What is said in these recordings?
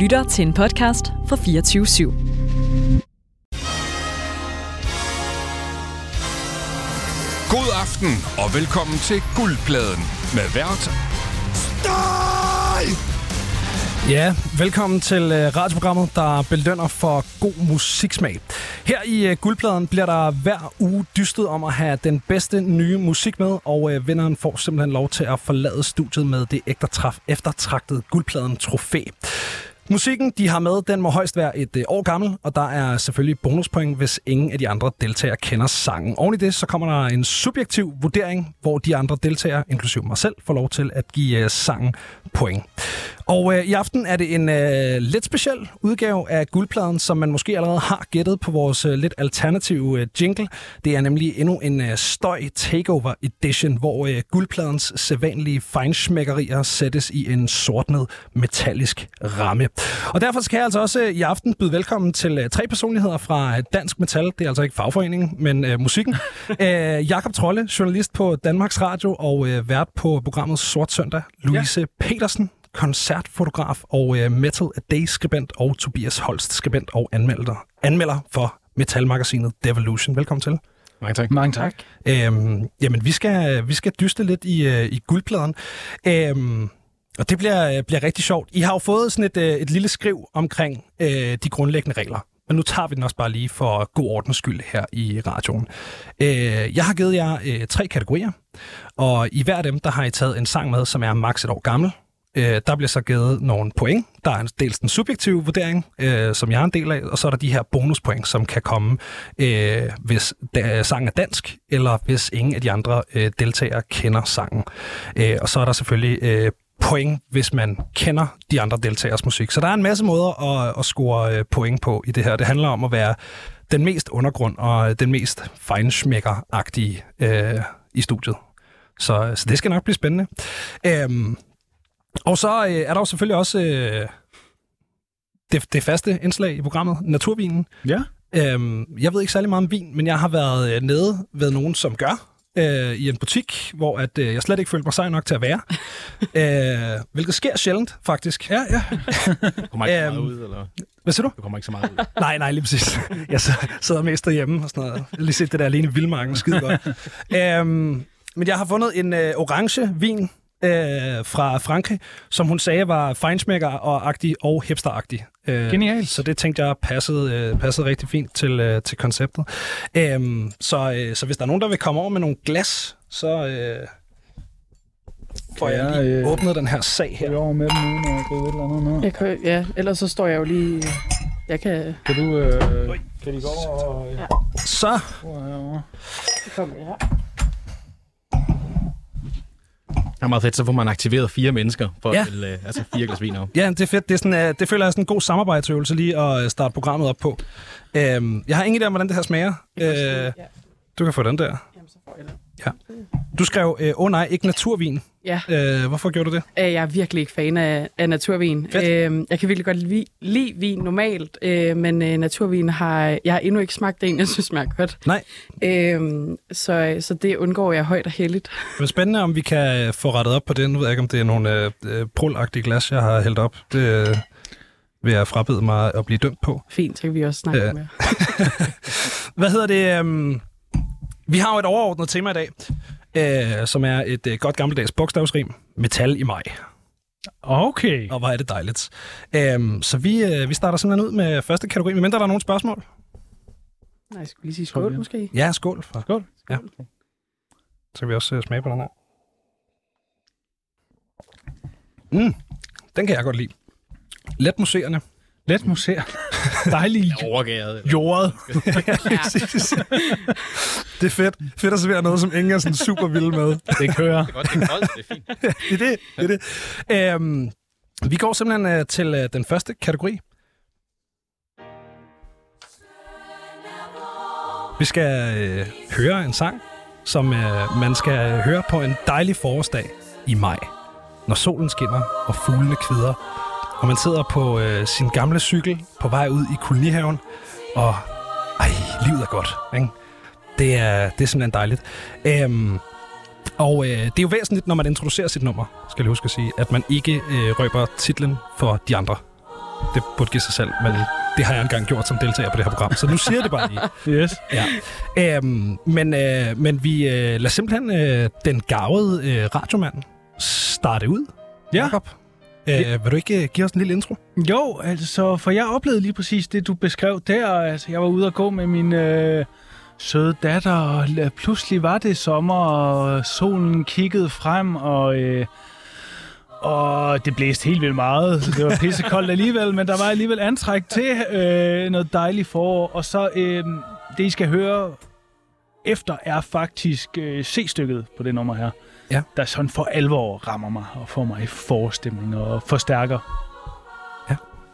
lytter til en podcast fra 24 /7. God aften og velkommen til Guldpladen med vært Støj! Ja, velkommen til uh, radioprogrammet, der belønner for god musiksmag. Her i uh, Guldpladen bliver der hver uge dystet om at have den bedste nye musik med, og uh, vinderen får simpelthen lov til at forlade studiet med det ægte træf eftertragtede Guldpladen trofæ. Musikken, de har med, den må højst være et øh, år gammel, og der er selvfølgelig bonuspoint, hvis ingen af de andre deltagere kender sangen. Oven i det, så kommer der en subjektiv vurdering, hvor de andre deltagere, inklusive mig selv, får lov til at give øh, sangen point. Og øh, i aften er det en øh, lidt speciel udgave af guldpladen, som man måske allerede har gættet på vores øh, lidt alternative øh, jingle. Det er nemlig endnu en øh, støj takeover edition, hvor øh, guldpladens sædvanlige feinschmeckerier sættes i en sortnet metallisk ramme. Og derfor skal jeg altså også øh, i aften byde velkommen til øh, tre personligheder fra øh, Dansk Metal. Det er altså ikke fagforeningen, men øh, musikken. øh, Jakob Trolle, journalist på Danmarks Radio og øh, vært på programmet Sort Søndag. Louise ja. Petersen, koncertfotograf og øh, Metal A Day skribent og Tobias Holst skribent og anmelder, anmelder for metalmagasinet Devolution. Velkommen til. Mange tak. Mange tak. Øhm, jamen, vi skal, vi skal dyste lidt i, øh, i guldpladen. Øhm, og det bliver, øh, bliver rigtig sjovt. I har jo fået sådan et, øh, et lille skriv omkring øh, de grundlæggende regler. Men nu tager vi den også bare lige for god ordens skyld her i radioen. Øh, jeg har givet jer øh, tre kategorier, og i hver af dem, der har I taget en sang med, som er maks et år gammel. Øh, der bliver så givet nogle point. Der er dels den subjektive vurdering, øh, som jeg er en del af, og så er der de her bonuspoint, som kan komme, øh, hvis da, sangen er dansk, eller hvis ingen af de andre øh, deltagere kender sangen. Øh, og så er der selvfølgelig øh, point, hvis man kender de andre deltagers musik. Så der er en masse måder at, at score øh, point på i det her. Det handler om at være den mest undergrund og øh, den mest feinschmecker-agtige øh, i studiet. Så, så det skal nok blive spændende. Øhm, og så øh, er der jo selvfølgelig også øh, det, det faste indslag i programmet, Naturvinen. Ja. Øhm, jeg ved ikke særlig meget om vin, men jeg har været øh, nede ved nogen, som gør øh, i en butik, hvor at, øh, jeg slet ikke følte mig sej nok til at være. øh, hvilket sker sjældent, faktisk. Ja, ja. Du kommer ikke så Øhm, meget ud, eller? Hvad siger du? Du kommer ikke så meget ud. Nej, nej, lige præcis. Jeg sidder- mest derhjemme og sådan noget. Jeg lige set det der alene i Vildmarken, skide godt. øhm, men jeg har fundet en øh, orange vin øh, fra Frankrig, som hun sagde var feinschmecker-agtig og hipster-agtig. Øh, Genialt. Så det tænkte jeg passede, øh, passede rigtig fint til, øh, til konceptet. Øhm, så, øh, så hvis der er nogen, der vil komme over med nogle glas, så øh, får jeg Ja, lige øh, åbnet den her sag Jeg her. over med dem nu, når jeg går et eller andet ned. Jeg kan, ja, ellers så står jeg jo lige... Jeg kan Kan du... Øh, kan de gå over og... Ja. Så komme her. Er meget fedt, så får man aktiveret fire mennesker for Ja. ja. at øh, altså fire glas vin op. Ja, det er fedt. Det, er sådan, uh, det føler jeg er sådan en god samarbejdsøvelse lige at øh, starte programmet op på. Um, jeg har ingen idé om, hvordan det her smager. Uh, ja, du kan få den der. jamen, så får jeg den. Du skrev, åh uh, oh, nej, ikke naturvin. Ja, Uh, hvorfor gjorde du det? øh, jeg er virkelig ikke fan af, af naturvin. Fedt. Øh, jeg kan virkelig godt lide, lide vin normalt, øh, men øh, naturvin har jeg har endnu ikke smagt en, jeg synes smager godt. Nej. Øh, så, så det undgår jeg højt og heldigt. Det er spændende, om vi kan øh, få rettet op på det. Nu ved jeg ikke, om det er nogle uh, uh, prulagtige glas, jeg har hældt op. Det uh, vil jeg frabede mig at blive dømt på. Fint, så kan vi også snakke ja. mere. Hvad hedder det? Um, vi har jo et overordnet tema i dag, uh, som er et uh, godt gammeldags bogstavsrim. Metal i maj. Okay. Og hvor er det dejligt. Um, så vi, uh, vi starter simpelthen ud med første kategori, medmindre der er nogle spørgsmål. Nej, jeg skulle lige sige skål, igen. måske. Ja, skål. For. Skål. Ja. Så kan vi også uh, smage på den her. Mm, den kan jeg godt lide. Let museerne. Let museer. Dejlig Overgæret. Jordet. Det er fedt. Fedt at servere noget, som ingen er sådan super vild med. Det kører. Det er godt, det er koldt, det er fint. det er det. det, er det. Øhm, vi går simpelthen uh, til uh, den første kategori. Vi skal øh, høre en sang, som øh, man skal høre på en dejlig forårsdag i maj, når solen skinner og fuglene kvider, og man sidder på øh, sin gamle cykel på vej ud i kolonihaven, og ej, livet er godt, ikke? Det er, det er simpelthen dejligt. Øhm, og øh, det er jo væsentligt, når man introducerer sit nummer, skal jeg huske at sige, at man ikke øh, røber titlen for de andre. Det burde give sig selv, men det har jeg engang gjort som deltager på det her program, så nu siger jeg det bare lige. Yes. Ja. Øhm, men, øh, men vi øh, lader simpelthen øh, den gavede øh, radiomand starte ud. Ja. Jacob, øh, vil du ikke øh, give os en lille intro? Jo, altså, for jeg oplevede lige præcis det, du beskrev der. Altså, jeg var ude at gå med min øh, søde datter, og pludselig var det sommer, og solen kiggede frem, og... Øh, og det blæste helt vildt meget, så det var pissekoldt alligevel, men der var alligevel antræk til øh, noget dejligt forår. Og så øh, det, I skal høre efter, er faktisk øh, C-stykket på det nummer her. Ja. Der sådan for alvor rammer mig og får mig i forestemning og forstærker.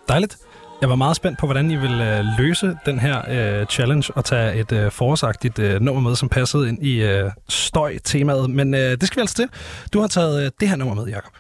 Dejligt. Jeg var meget spændt på, hvordan I ville øh, løse den her øh, challenge og tage et øh, forårsagtigt øh, nummer med, som passede ind i øh, støj-temaet. Men øh, det skal vi altså til. Du har taget øh, det her nummer med, Jacob.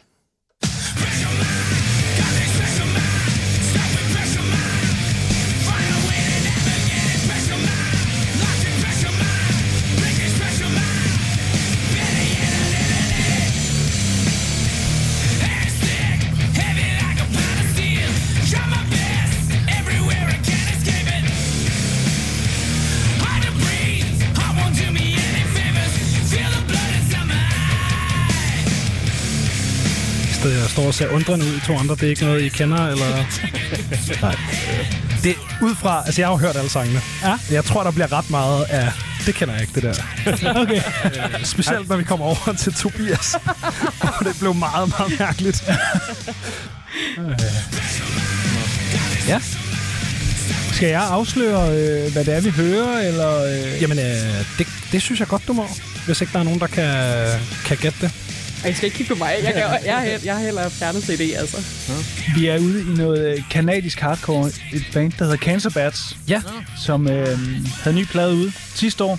Så jeg står og ser undrende ud i to andre. Det er ikke noget, I kender, eller... Nej. Det ud fra... Altså, jeg har jo hørt alle sangene. Ja. Jeg tror, der bliver ret meget af... Det kender jeg ikke, det der. Okay. Specielt, når vi kommer over til Tobias. Og det blev meget, meget mærkeligt. ja. Skal jeg afsløre, øh, hvad det er, vi hører, eller... Øh... Jamen, øh, det, det synes jeg godt, du må. Hvis ikke der er nogen, der kan, kan gætte det. Ej, I skal ikke kigge på mig. Jeg, kan, jeg, jeg, jeg har heller fjernet CD, altså. Vi er ude i noget øh, kanadisk hardcore. Et band, der hedder Cancer Bats. Ja. Som øh, havde en ny plade ude sidste år.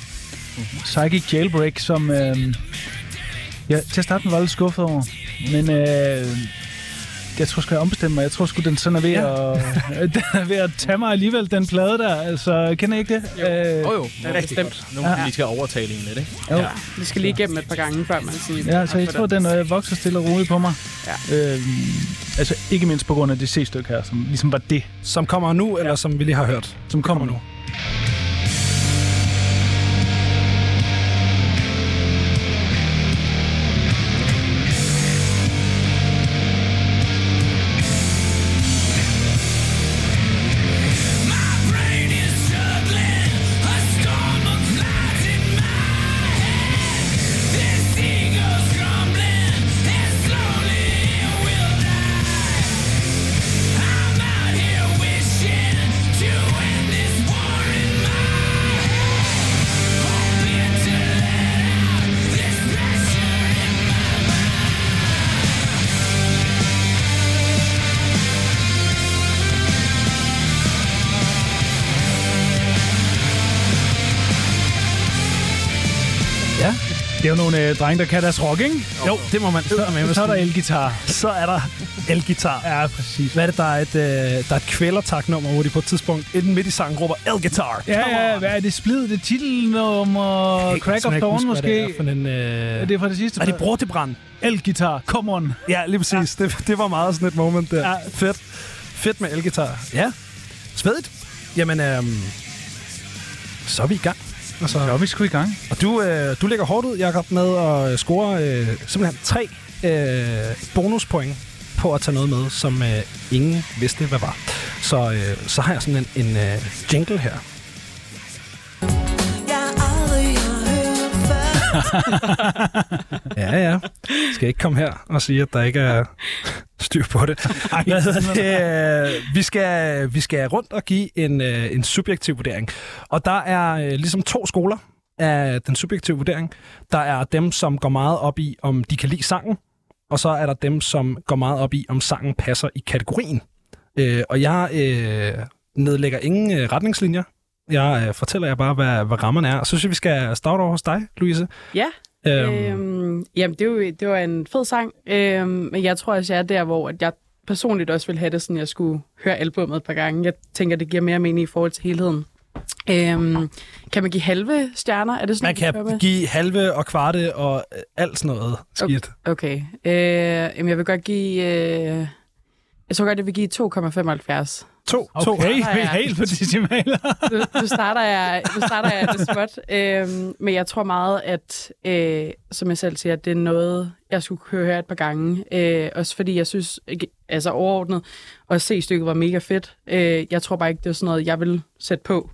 Psychic Jailbreak, som... Øh, ja, til at starte med var jeg lidt skuffet over. Men øh, jeg tror sgu, jeg ombestemmer mig. Jeg tror sgu, den sådan er ved, ja. at, den er ved at tage mig alligevel, den plade der. Altså, kender I ikke det? Jo. Øh, Jo, jo. Det er rigtig stemt. Nogle ja. lige skal overtale en lidt, ikke? jo. Ja. Vi skal lige igennem et par gange, før man siger... Ja, så jeg tror, den øh, vokser stille og roligt på mig. Ja. Øhm, altså ikke mindst på grund af det C-stykke her, som ligesom var det, Som kommer nu, eller som vi lige har hørt? som kommer nu. Jo nogle øh, drenge, der kan deres rock, ikke? Jo, det må man Så, så er der elgitar. Så er der elgitar. Ja, præcis. Hvad er det, der er et, øh, der er et kvælertak-nummer, hvor de på et tidspunkt inden midt i sangen råber elgitar. Ja, ja, hvad er det? Splid, det titelnummer? Crack of Dawn måske? Det er, en, øh... Er det fra det sidste? er det bror til brand? Elgitar, come on. Ja, lige præcis. Ja. Det, det var meget sådan et moment der. Ja. Ja. Fedt. Fedt med elgitar. Ja. Svedigt. Jamen, øhm, så er vi i gang. Altså, Så er vi sgu i gang. Og du, øh, du lægger hårdt ud, Jacob, med at øh, score øh, simpelthen tre øh, bonuspoint på at tage noget med, som øh, ingen vidste, hvad var. Så, øh, så har jeg sådan en, en øh, jingle her. Ja, ja. Skal ikke komme her og sige, at der ikke er styr på det. Hvad hedder det? Vi skal, vi skal rundt og give en, øh, en subjektiv vurdering. Og der er øh, ligesom to skoler af den subjektive vurdering. Der er dem, som går meget op i, om de kan lide sangen, og så er der dem, som går meget op i, om sangen passer i kategorien. Øh, og jeg øh, nedlægger ingen øh, retningslinjer. Jeg øh, fortæller jer bare, hvad, hvad rammerne er. Så synes jeg, vi skal starte over hos dig, Louise. Ja, Øhm, Øhm, jamen, det, jo, det var en fed sang, øhm, men jeg tror også, jeg er der, hvor at jeg personligt også vil have det sådan, jeg skulle høre albumet et par gange. Jeg tænker, det giver mere mening i forhold til helheden. Øhm, kan man give halve stjerner? Er det sådan, man kan med? give halve og kvarte og øh, alt sådan noget skidt. Okay. Øh, jamen, jeg vil godt give... Øh, Jeg tror godt, jeg vil give 2,75. To, to. Okay, vi Ja, er ja. helt på decimaler. Nu, nu, starter jeg, nu starter jeg det småt. Øhm, men jeg tror meget, at, øh, som jeg selv siger, at det er noget, jeg skulle høre et par gange. Øh, også fordi jeg synes, altså overordnet, at se stykket var mega fedt. Øh, jeg tror bare ikke, det var sådan noget, jeg vil sætte på,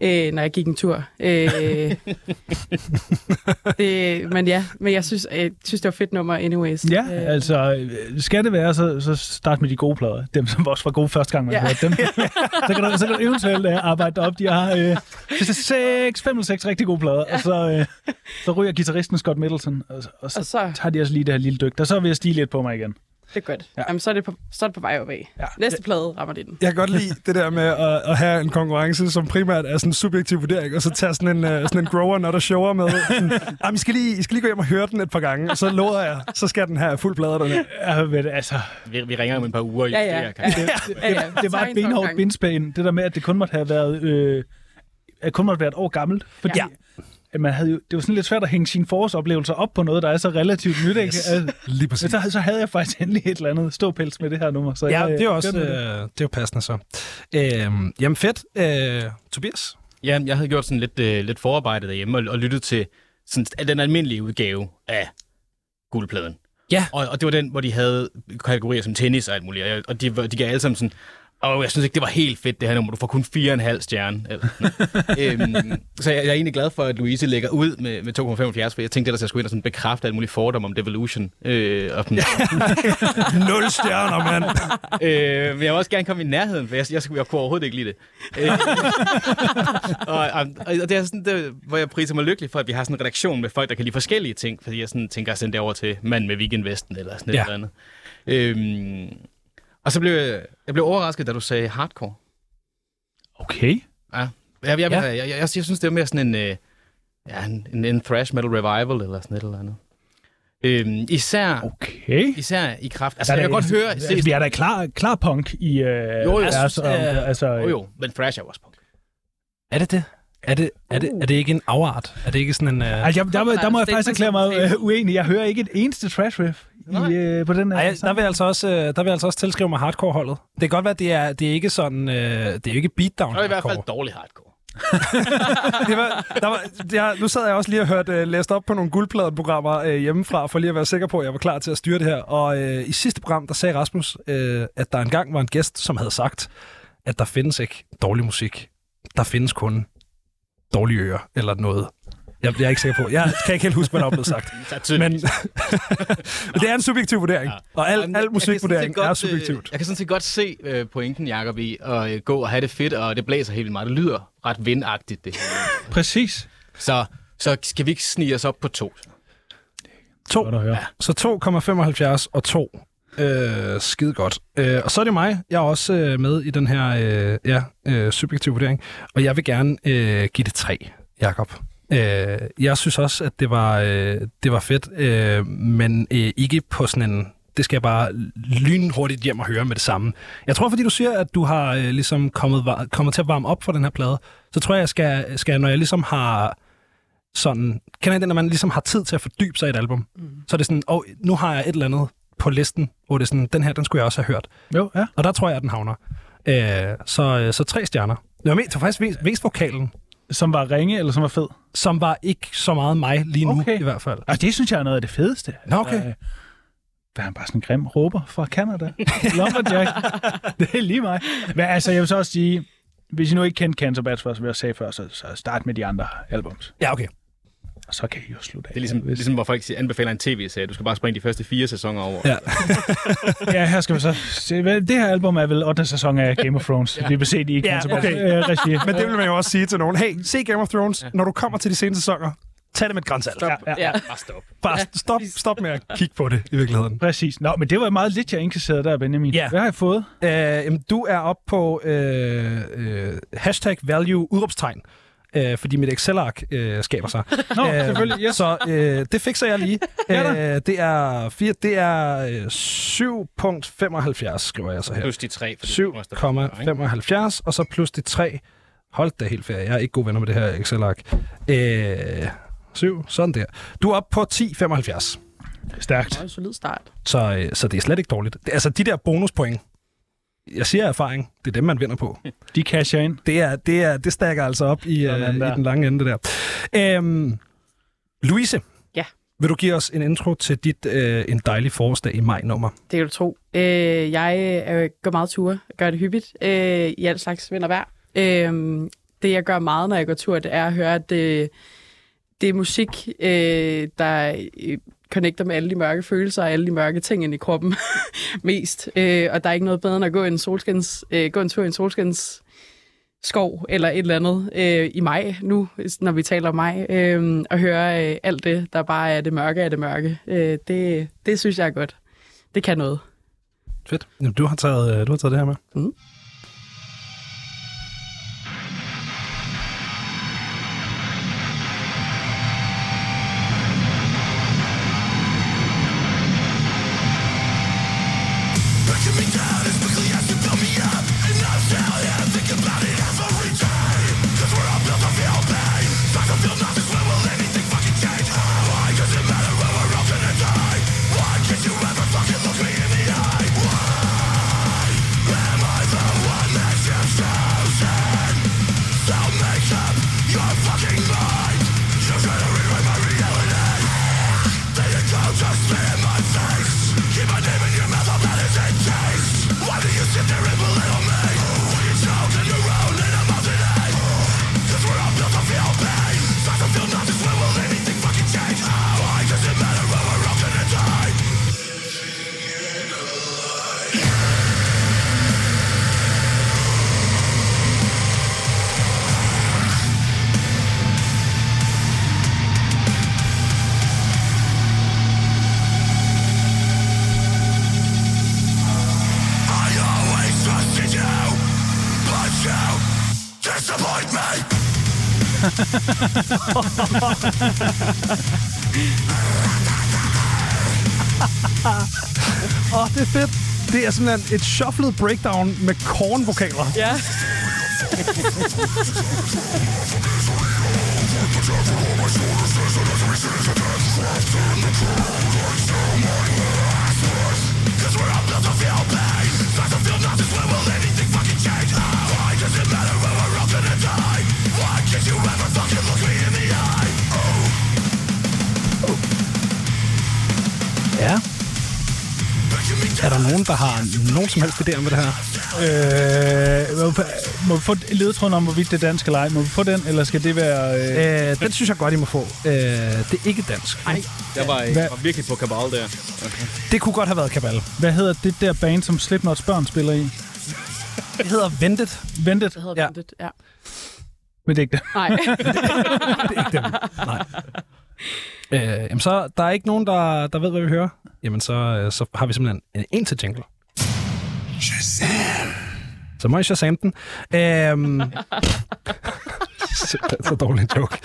øh, når jeg gik en tur. Øh, det, men ja, men jeg synes, jeg synes, det var fedt nummer anyways. Ja, Øh, altså, øh, skal det være, så, så start med de gode plader. Dem, som også var gode første gang, man Ja. hørte dem. så, kan du, så kan du eventuelt uh, arbejde op. De har øh, seks, fem eller seks rigtig gode plader. Ja. Og så, øh, så ryger gitarristen Scott Middleton, og, og så Og så, tager de også lige det her lille dyk. Og så vil jeg stige lidt på mig igen. Det er godt. Ja. Ja. Jamen, så, er det på, så er det på vej opad. Ja. Næste plade rammer det den. Jeg kan godt lide det der med at, at have en konkurrence, som primært er sådan en subjektiv vurdering, og så tage sådan en, uh, sådan en grower, når der shower med. Sådan, "Jamen, I, skal lige, I skal lige gå hjem og høre den et par gange, og så lover jeg, så skal den have fuld plade dernede. Ja, men, altså, Vi, vi ringer om et par uger. i Ja, ja. det her, kan- ja, ja. det var et en benhårdt benspænd. Det der med, at det kun måtte have været... Øh, kun måtte være et år gammelt. Fordi Ja. At man havde jo, det var sådan lidt svært at hænge sine forårsoplevelser op på noget, der er så relativt nyt. Ikke? Yes. Altså, Lige præcis. Men så, så havde jeg faktisk endelig et eller andet ståpels med det her nummer. Så Ja, jeg, det er jo også det. øh, det er jo passende så. Øhm, jamen fedt. Øh, Tobias? Ja, jeg havde gjort sådan lidt, øh, lidt forarbejde derhjemme og, og lyttet til sådan, den almindelige udgave af guldpladen. Ja. Og, og det var den, hvor de havde kategorier som tennis og alt muligt. Og, og de, de gav alle sammen sådan, og jeg synes ikke, det var helt fedt, det her nummer. Du får kun 4,5 stjerne. Eller, øhm, så jeg, jeg er egentlig glad for, at Louise lægger ud med, med 2,75, for jeg tænkte ellers, at jeg skulle ind og sådan bekræfte alle mulige fordomme om Devolution. Øh, og sådan, Nul stjerner, mand. øh, men jeg vil også gerne komme i nærheden, for jeg, jeg, jeg, jeg kunne overhovedet ikke lide det. Øh, og, og, og, det er sådan, det, hvor jeg priser mig lykkelig for, at vi har sådan en redaktion med folk, der kan lide forskellige ting, fordi jeg sådan tænker at sende det over til mand med weekendvesten eller sådan Ja. eller andet. Øhm, og så blev jeg, jeg blev overrasket, da du sagde hardcore. Okay. Ja. Jeg, jeg, Ja. jeg, jeg, jeg, jeg synes, det er mere sådan en, øh, ja, en, en, en thrash metal revival eller sådan et eller andet. Øhm, især, Okay. især i kraft. Altså, Der jeg kan godt høre... Altså, vi er da klar, klar punk i øh, Jo, jo, og, synes, øh, altså, Jo, jo, men thrash er jo også punk. Er det det? Er det, er, det, er det ikke en afart? Er det ikke sådan en... Uh... Altså, jeg, der, må- der må jeg faktisk erklære mig øh, uenig. Jeg hører ikke et eneste trash riff i, øh, på den her. Ej, der vil jeg altså også, øh, der vil jeg altså også tilskrive mig hardcore-holdet. Det kan godt være, det er, det er ikke sådan... Øh, det er jo ikke beatdown Det er i hvert fald dårlig hardcore. det var, der var, jeg, nu sad jeg også lige og hørte øh, læst op på nogle guldpladeprogrammer øh, hjemmefra, for lige at være sikker på, at jeg var klar til at styre det her. Og øh, i sidste program, der sagde Rasmus, øh, at der engang var en gæst, som havde sagt, at der findes ikke dårlig musik. Der findes kun dårlige ører, eller noget. Jeg, jeg er ikke sikker på. Jeg kan ikke helt huske, hvad der er blevet sagt. Det er. Men, men det er en subjektiv vurdering. Og al, al musikvurdering er øh, subjektivt. Jeg kan sådan set godt se øh, pointen, Jacob, i at øh, gå og have det fedt, og det blæser helt vildt meget. Det lyder ret vindagtigt, det her. Præcis. Så, så skal vi ikke snige os op på to? To. Høre. Så 2,75 og 2. Øh, skide godt. Øh, og så er det mig. Jeg er også øh, med i den her øh, ja, øh, subjektive vurdering. Og jeg vil gerne øh, give det 3, Jakob. Øh, jeg synes også, at det var, øh, det var fedt, øh, men øh, ikke på sådan en... Det skal jeg bare lynhurtigt hjem og høre med det samme. Jeg tror, fordi du siger, at du har øh, ligesom kommet, var- kommet til at varme op for den her plade, så tror jeg, jeg skal, skal når jeg ligesom har sådan... Kender I det, når man ligesom har tid til at fordybe sig i et album? Mm. Så er det sådan, åh, nu har jeg et eller andet på listen, hvor det er sådan, den her, den skulle jeg også have hørt. Jo, ja. Og der tror jeg, at den havner. Øh, så, øh, så tre stjerner. Det var, mest, det var faktisk mest, vokalen, Som var ringe, eller som var fed. som var ikke så meget mig lige nu, Okay. i hvert fald. Altså, det synes jeg er noget af det fedeste. Nå, okay. Altså, øh, hvad er han bare sådan en grim råber fra Canada? Lumberjack. det er lige mig. Men altså, jeg vil så også sige, hvis I nu ikke kendte Cancer Bats, som jeg sagde før, så, så start med de andre albums. Ja, okay. Og så kan I jo slutte af. Det er ligesom, Hvis- ligesom hvor folk siger, anbefaler en tv-serie. Du skal bare springe de første fire sæsoner over. Ja. Ja, her skal vi så se. Det her album er vel 8. sæson af Game of Thrones. ja. Vi vil se det i Ja, okay. øh, regi. Men det vil man jo også sige til nogen. Hey, se Game of Thrones. Ja. Når du kommer til de seneste sæsoner, tag det med et grænsalt. Ja, ja. Ja. Bare stop. Bare stop, stop med at kigge på det, i virkeligheden. Præcis. Nå, men det var meget lidt, jeg indkasserede der, Benjamin. Ja. Hvad har jeg fået? Øh, jamen, du er op på øh, øh, hashtag value udråbstegn. Øh, fordi mit Excel-ark øh, skaber sig. Nå, Øh, selvfølgelig. Yes. Så øh, det fikser jeg lige. Ja øh, det er, fire, det er øh, 7,75, skriver jeg så her. Plus de tre. for det koster ikke? 7,75, og så plus de 3. Hold da helt ferie. Jeg er ikke god venner med det her Excel-ark. Øh, 7, sådan der. Du er oppe på 10,75. Stærkt. Det var en solid start. Så, øh, så det er slet ikke dårligt. Det- Altså, de der bonuspoint, jeg siger erfaring, det er dem, man vinder på. De casher ind. Det, er, det, er, det stakker altså op i, øh, i den lange ende der. Øhm, Louise, Ja. vil du give os en intro til dit øh, En dejlig forårsdag i maj-nummer? Det kan du tro. Øh, jeg øh, går meget ture, gør det hyppigt, øh, i alt slags vind og vejr. Øh, det, jeg gør meget, når jeg går tur, det er at høre, at det, det er musik, øh, der øh, connecter med alle de mørke følelser og alle de mørke ting ind i kroppen mest. Øh, og der er ikke noget bedre end at gå en, solskins, øh, gå en tur i en solskins skov eller et eller andet øh, i maj nu, når vi taler om maj, øh, og høre øh, alt det, der bare er det mørke af det mørke. Øh, det, det synes jeg er godt. Det kan noget. Fedt. Jamen, du har taget, øh, du har taget det her med. Mm. Åh, oh, det er fedt. Det er simpelthen et shufflet breakdown med kornvokaler. Ja. Ja. Er der nogen, der har nogen som helst idé om, hvad det her er? Øh, må, vi få, ledtråden om, hvorvidt det er dansk eller ej? Må vi få den, eller skal det være... Øh, Øh, den synes jeg godt, I må få. Øh, det er ikke dansk. Ej. Jeg var, Hvad- jeg var virkelig på kabal der. Okay. Det kunne godt have været Kabal. hvad hedder det der band, som Slipknots børn spiller i? Det hedder Ventet. Ventet, Det hedder Ja. ja. Ventet, ja. men det er ikke det. Nej. Det er ikke dem. Nej. Øh, jamen så, der er ikke nogen, der, der ved, hvad vi hører. Jamen så, øh, så har vi simpelthen en, en til jingle. Så må I Shazam den. Øhm, så dårlig en joke.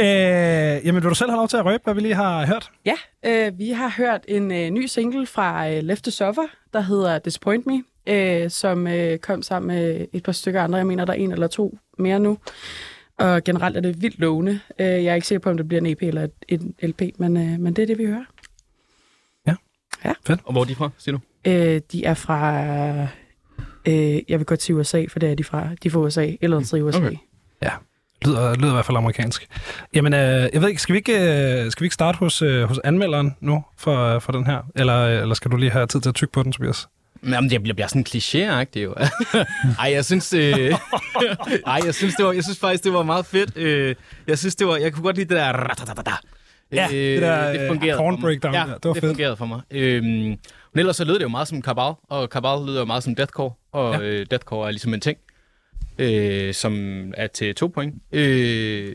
Øh, jamen, vil du selv have lov til at røbe, hvad vi lige har hørt? Ja, øh, vi har hørt en øh, ny single fra øh, Left to Suffer, der hedder Disappoint Me, øh, som øh, kom sammen med et par stykker andre. Jeg mener, der er en eller to mere nu. Og generelt er det vildt lovende. Øh, jeg er ikke sikker på, om det bliver en EP eller et, en LP, men, øh, men det er det, vi hører. Og hvor er de fra, siger du? Øh, de er fra... Øh, jeg vil godt til USA, for det er de fra. De er fra USA, eller andet i USA. Okay. Okay. Lyder, lyder i hvert fald amerikansk. Jamen, øh, jeg ved ikke, skal vi ikke, øh, skal vi ikke starte hos, øh, hos anmelderen nu for, for den her? Eller, eller skal du lige have tid til at tykke på den, Tobias? Jamen, det bliver, bliver sådan kliché jo. Ej, jeg synes... Øh... Ej, jeg synes, det var, jeg synes faktisk, det var meget fedt. Øh... Jeg synes, det var... Jeg kunne godt lide det der... Ja, det der, øh, fungerede for mig. breakdown Ja, der. Det var det fedt. fungerede for mig. Øhm, men ellers så lød det jo meget som Kabal, og Kabal lyder jo meget som Deathcore, og ja. øh, Deathcore er ligesom en ting, øh, som er til to point. Øh,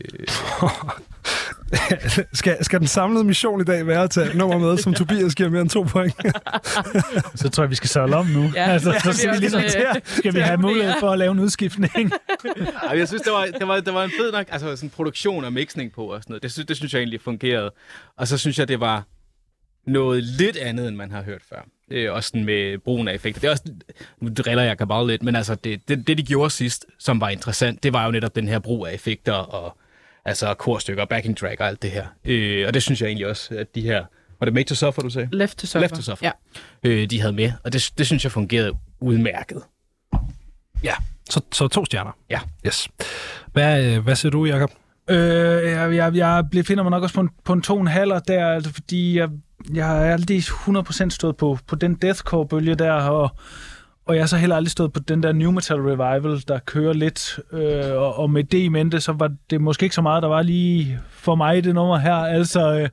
skal, skal den samlede mission i dag være at tage nummer med, som Tobias giver mere end to point? Så tror jeg, vi skal sørge om nu. Ja, altså, ja, så skal vi, ligesom, øh, skal vi have mulighed for at lave en udskiftning. Ej, jeg synes, det var, det, var, det var en fed nok altså, sådan produktion og mixning på og sådan noget. Det, synes, det synes jeg egentlig fungerede. Og så synes jeg, det var noget lidt andet, end man har hørt før. Det er også sådan med brugen af effekter. Det er også, nu driller jeg Kabal lidt, men altså det, det, det, de gjorde sidst, som var interessant, det var jo netop den her brug af effekter og altså korstykker, backing track og alt det her. Øh, og det synes jeg egentlig også, at de her... Var det Major Suffer, du sagde? Left to Suffer. Left to Suffer. Ja. øh, de havde med. Og det, det synes jeg fungerede udmærket. Ja, så, så to stjerner. Ja. Yes. Hvad, øh, hvad siger du, Jacob? Øh, jeg, jeg, jeg befinder mig nok også på en, på en to og en halver der, altså, fordi jeg, jeg har aldrig 100% stået på, på den deathcore-bølge der, og, og jeg har så heller aldrig stået på den der new metal revival, der kører lidt, øh, og, og med det i mente, så var det måske ikke så meget, der var lige for mig i det nummer her, altså, øh,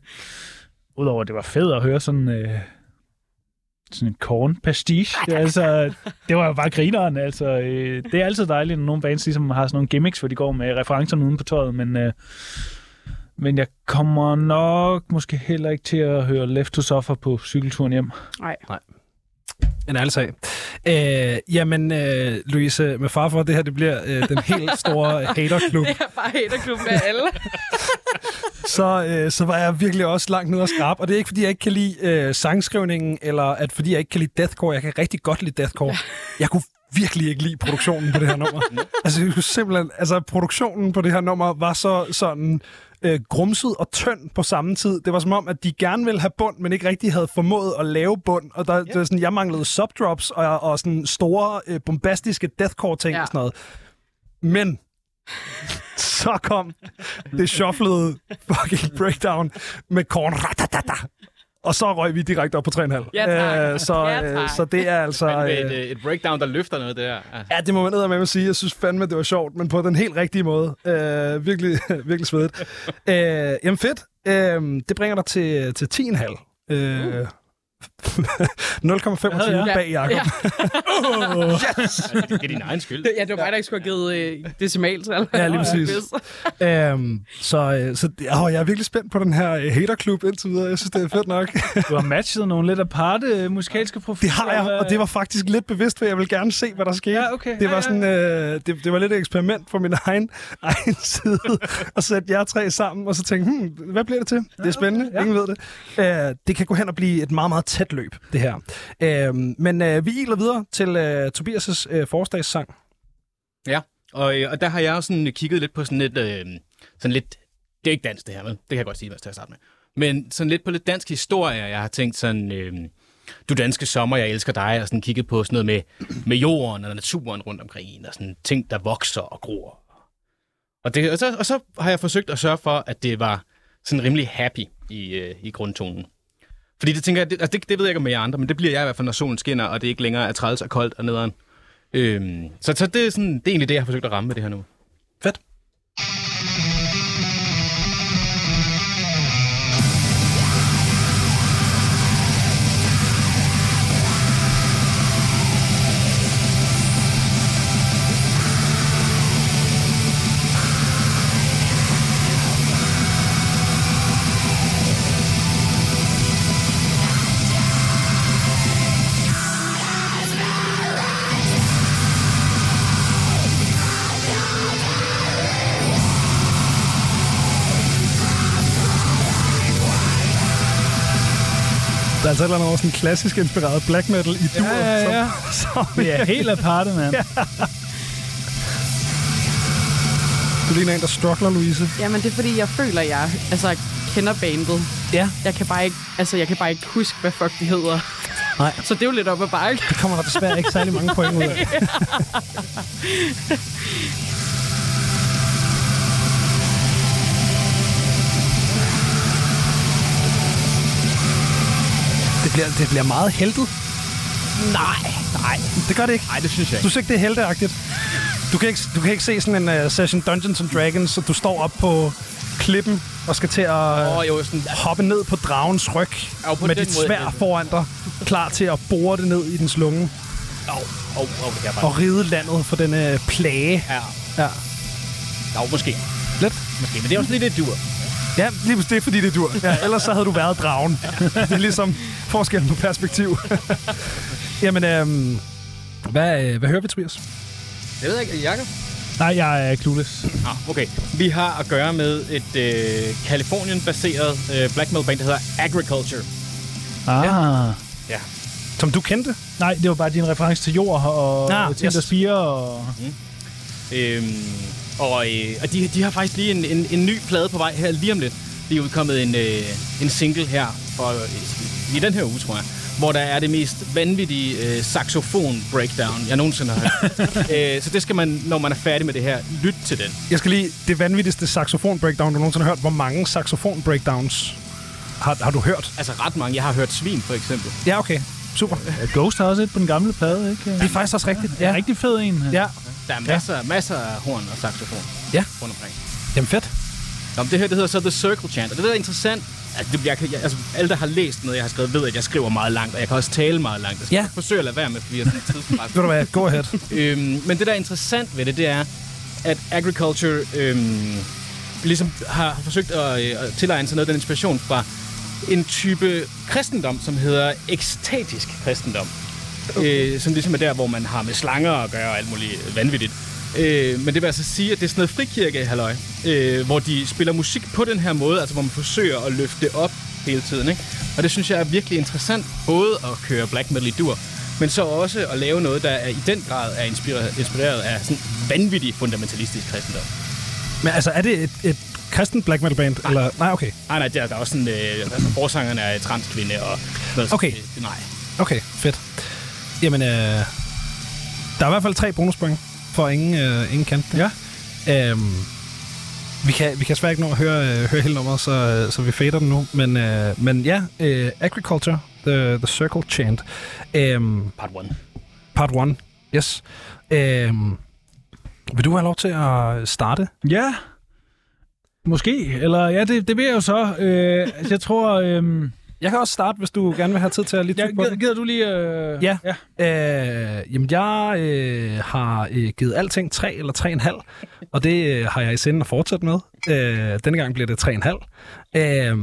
udover at det var fedt at høre sådan... Øh, sådan en corn pastiche. Det, altså, det var jo bare grineren. Altså, øh, det er altid dejligt, når nogle bands ligesom har sådan nogle gimmicks, hvor de går med referencerne uden på tøjet, men, øh, men jeg kommer nok måske heller ikke til at høre Left to Suffer på cykelturen hjem. Nej. En ærlig sag. Øh, jamen, øh, Louise, med far for, det her det bliver øh, den helt store haterklub, Det er bare haterklub med alle. så, øh, så var jeg virkelig også langt nede og skrab. Og det er ikke, fordi jeg ikke kan lide øh, sangskrivningen, eller at fordi jeg ikke kan lide deathcore. Jeg kan rigtig godt lide deathcore. Jeg kunne virkelig ikke lide produktionen på det her nummer. altså, simpelthen, altså, produktionen på det her nummer var så sådan øh, grumset og tynd på samme tid. Det var som om, at de gerne ville have bund, men ikke rigtig havde formået at lave bund. Og der, yeah. det var sådan, jeg manglede subdrops og, og sådan store, øh, bombastiske deathcore-ting Ja. og sådan noget. Men så kom det shufflede fucking breakdown med korn. ratatata. Og så røg vi direkte op på 3,5. Ja, tak. Øh, så, Ja, øh, tak. så det er altså... Men med øh, et, et breakdown, der løfter noget, det der. Altså. Ja, det må man ned med at sige. Jeg synes fandme, det var sjovt, men på den helt rigtige måde. Øh, virkelig, virkelig svedigt. Øh, jamen fedt. Øh, det bringer dig til, til 10,5. Øh, 0,25 Ja, ja. bag Jacob. Ja. Altså, det, det er din egen skyld. ja, det var mig, der ikke skulle have givet øh, decimaltal. Ja, lige præcis. Øhm, så øh, så åh, jeg er virkelig spændt på den her øh, haterklub indtil videre. Jeg synes, det er fedt nok. Du har matchet nogle lidt aparte øh, musikalske profiler. Det har jeg, og det var faktisk lidt bevidst, for jeg vil gerne se, hvad der skete. Ja, okay. Det Ja, var ja. sådan, øh, det, det var lidt et eksperiment på min egen, egen side, at sætte jer tre sammen, og så tænke, hmm, hvad bliver det til? Det er spændende, ja. ingen ved det. Øh, det kan gå hen og blive et meget, meget tæt løb, det her. Øh, men øh, vi iler videre til øh, Tobias' øh, forårsdagssang. Ja, og, øh, og der har jeg også sådan øh, kigget lidt på sådan lidt, øh, sådan lidt, det er ikke dansk det her, men det kan jeg godt sige, hvad jeg skal starte med. Men sådan lidt på lidt dansk historie, jeg har tænkt sådan, øh, du danske sommer, jeg elsker dig, og sådan kigget på sådan noget med, med jorden og naturen rundt omkring en, og sådan ting, der vokser og gror. Og, det, og, så, og så har jeg forsøgt at sørge for, at det var sådan rimelig happy i, øh, i grundtonen. Fordi det tænker jeg, det, altså det, det ved jeg ikke om med jer andre, men det bliver jeg i hvert fald, når solen skinner, og det ikke længere er træls og koldt og nederen. Øhm, så, så det, er sådan, det er egentlig det, jeg har forsøgt at ramme med det her nu. Fedt. Der er altså et eller andet over sådan klassisk inspireret black metal i dur. Ja, ja, ja. Som, som Det er helt aparte, mand. Ja. Du ligner en, der struggler, Louise. Jamen, det er fordi, jeg føler, jeg altså, kender bandet. Ja. Jeg kan bare ikke, altså, jeg kan bare ikke huske, hvad fuck de hedder. Nej. Så det er jo lidt op ad bakke. Det kommer der desværre ikke særlig mange point ud af. Det bliver, det bliver meget heltet. Nej, nej, det gør det ikke. Nej, det synes jeg Du synes ikke, det er helteagtigt? Du kan ikke, du kan ikke se sådan en uh, session Dungeons and Dragons, så du står op på klippen og skal til at oh, jo, sådan, hoppe ned på dragens ryg Ja, på med dit måde svær helvede. foran dig, klar til at bore det ned i dens lunge åh, det er bare... og ride landet for den uh, plage. Ja, Ja. jo, måske. Lidt. Måske, men det er også lidt et dur. Ja, lige præcis det er, fordi det er dur. Ja, ellers så havde du været dragen. Det er ligesom forskellen på perspektiv. Jamen, øhm, hvad, øh, hvad hører vi, Tobias? Det ved jeg ikke, Jacob? Nej, jeg er clueless. Ah, okay. Vi har at gøre med et øh, Kalifornien-baseret øh, black metal band, der hedder Agriculture. Ah. Ja. Som du kendte? Nej, det var bare din reference til jord og Ah, ting, yes. der spiger. Og... Øhm, og øh, og de, de har faktisk lige en, en, en ny plade på vej her lige om lidt. De er udkommet en, øh, en single her for, øh, i den her uge, tror jeg. hvor der er det mest vanvittige øh, saxofon-breakdown, jeg nogensinde har hørt. øh, så det skal man, når man er færdig med det her, lytte til den. Jeg skal lige... Det vanvittigste saxofon-breakdown, du nogensinde har hørt. Hvor mange saxofon-breakdowns har, har du hørt? Altså ret mange. Jeg har hørt Svin, for eksempel. Ja, okay. Super. Ghost har også et på den gamle plade, ikke? Det er faktisk også rigtigt. Ja. Ja, Rigtig fed en. ja. Der er masser, ja. masser af horn og saxofon Ja. rundt omkring. Jamen fedt. Nå, det her det hedder så The Circle Chant, og det der er interessant, altså, det, jeg, jeg, altså, alle, der har læst noget, jeg har skrevet, ved, at jeg skriver meget langt, og jeg kan også tale meget langt. Jeg skal Ja. forsøge at lade være med, fordi jeg er sådan tidspres. Ved du hvad? Go ahead. øhm, men det, der er interessant ved det, det er, at agriculture øhm, ligesom har, har forsøgt at, øh, at tilegne sig noget af den inspiration fra en type kristendom, som hedder ekstatisk kristendom. Øh, som ligesom er der, hvor man har med slanger at gøre og alt muligt vanvittigt. Øh, men det vil altså sige, at det er sådan noget frikirke halløj, øh, hvor de spiller musik på den her måde, altså hvor man forsøger at løfte det op hele tiden. Ikke? Og det synes jeg er virkelig interessant, både at køre black metal i dur, men så også at lave noget, der er i den grad er inspireret, inspireret af sådan vanvittig fundamentalistisk kristendom. Men altså, er det et, et kristen black metal band? Nej. Eller? Nej, okay. Nej, nej, der, der er også sådan, øh, altså, forsangeren er transkvinde og noget Okay. sådan, øh, nej. Okay, fedt. Jamen, øh, der er i hvert fald tre bonuspoint for ingen, øh, ingen kant. Ja. Øhm, vi kan, vi kan svært ikke nå at høre, øh, høre hele nummeret, så, øh, så vi fader den nu. Men, øh, men ja, øh, Agriculture, the, the Circle Chant. Øhm, Part 1. part 1, yes. Øhm, vil du have lov til at starte? Ja. Måske. Eller ja, det, det vil jeg jo så. Øh, altså, jeg tror... Øh, Jeg kan også starte, hvis du gerne vil have tid til at lige tygge på gider du lige... Øh, Ja. ja. Øh, jamen, jeg øh, har øh, givet alting 3 eller 3,5, og det øh, har jeg i sinde at fortsætte med. Øh, denne gang bliver det 3,5. Øh,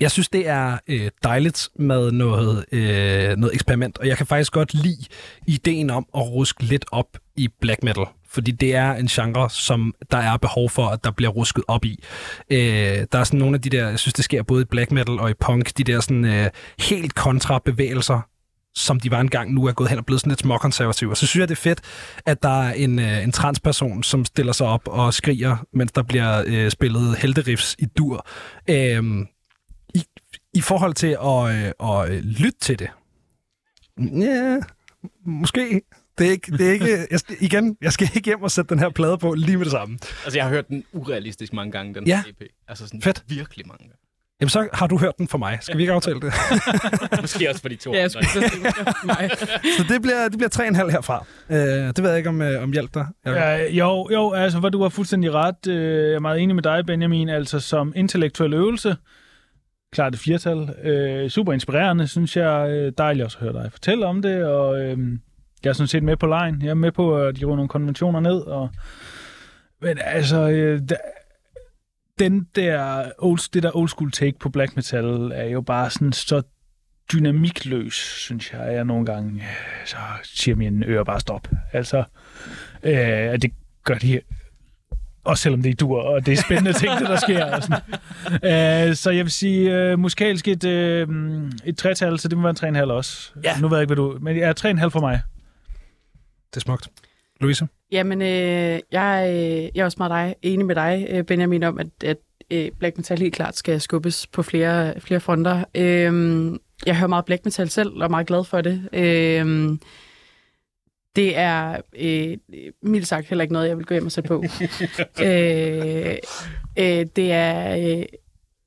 jeg synes, det er øh, dejligt med noget, øh, noget eksperiment, og jeg kan faktisk godt lide ideen om at ruske lidt op i black metal, fordi det er en genre, som der er behov for, at der bliver rusket op i. Øh, der er sådan nogle af de der, jeg synes, det sker både i black metal og i punk, de der sådan øh, helt kontra bevægelser, som de var engang, nu er gået hen og blevet sådan lidt småkonservative. Og så synes jeg, det er fedt, at der er en, øh, en transperson, som stiller sig op og skriger, mens der bliver øh, spillet helteriffs i dur. Øh, i, I forhold til at, øh, at øh, lytte til det. Ja, måske. Det er ikke, det er ikke jeg skal, igen, jeg skal ikke hjem og sætte den her plade på lige med det samme. Altså, jeg har hørt den urealistisk mange gange, den Ja. EP. Altså sådan Fedt. virkelig mange gange. Jamen, så har du hørt den for mig. Skal vi ikke aftale det? Måske også for de to Ja, jeg skulle mig. så det bliver, det bliver 3,5 herfra. Øh, det ved jeg ikke, om, øh, om hjælp dig. Ja, jo, jo, altså, hvor du har fuldstændig ret. Øh, Jeg er meget enig med dig, Benjamin. Altså, som intellektuel øvelse, klart et flertal. Øh, super inspirerende, synes jeg. Øh, Dejligt også at høre dig fortælle om det, og øh, jeg er sådan set med på lejen. Jeg er med på, at de ruller nogle konventioner ned, og men altså, øh, der, den der old, det der old school take på black metal er jo bare sådan så dynamikløs, synes jeg, jeg nogle gange, øh, så siger mine ører bare stop. Altså, øh, det gør de også selvom det er dur, og det er spændende ting, der sker. Og sådan. Øh, så jeg vil sige, øh, musikalsk et, øh, et tretal, så det må være en 3,5 også. Ja. Nu ved jeg ikke, hvad du... Men er 3,5 for mig. Det er smukt. Louise? Jamen, øh, jeg, øh, jeg er også meget dig, enig med dig, øh, Benjamin, om, at, at øh, black metal helt klart skal skubbes på flere, flere fronter. Øh, jeg hører meget black metal selv, og er meget glad for det. Øh, det er øh, mildt sagt heller ikke noget, jeg vil gå hjem og sætte på. øh, øh, det er... Øh,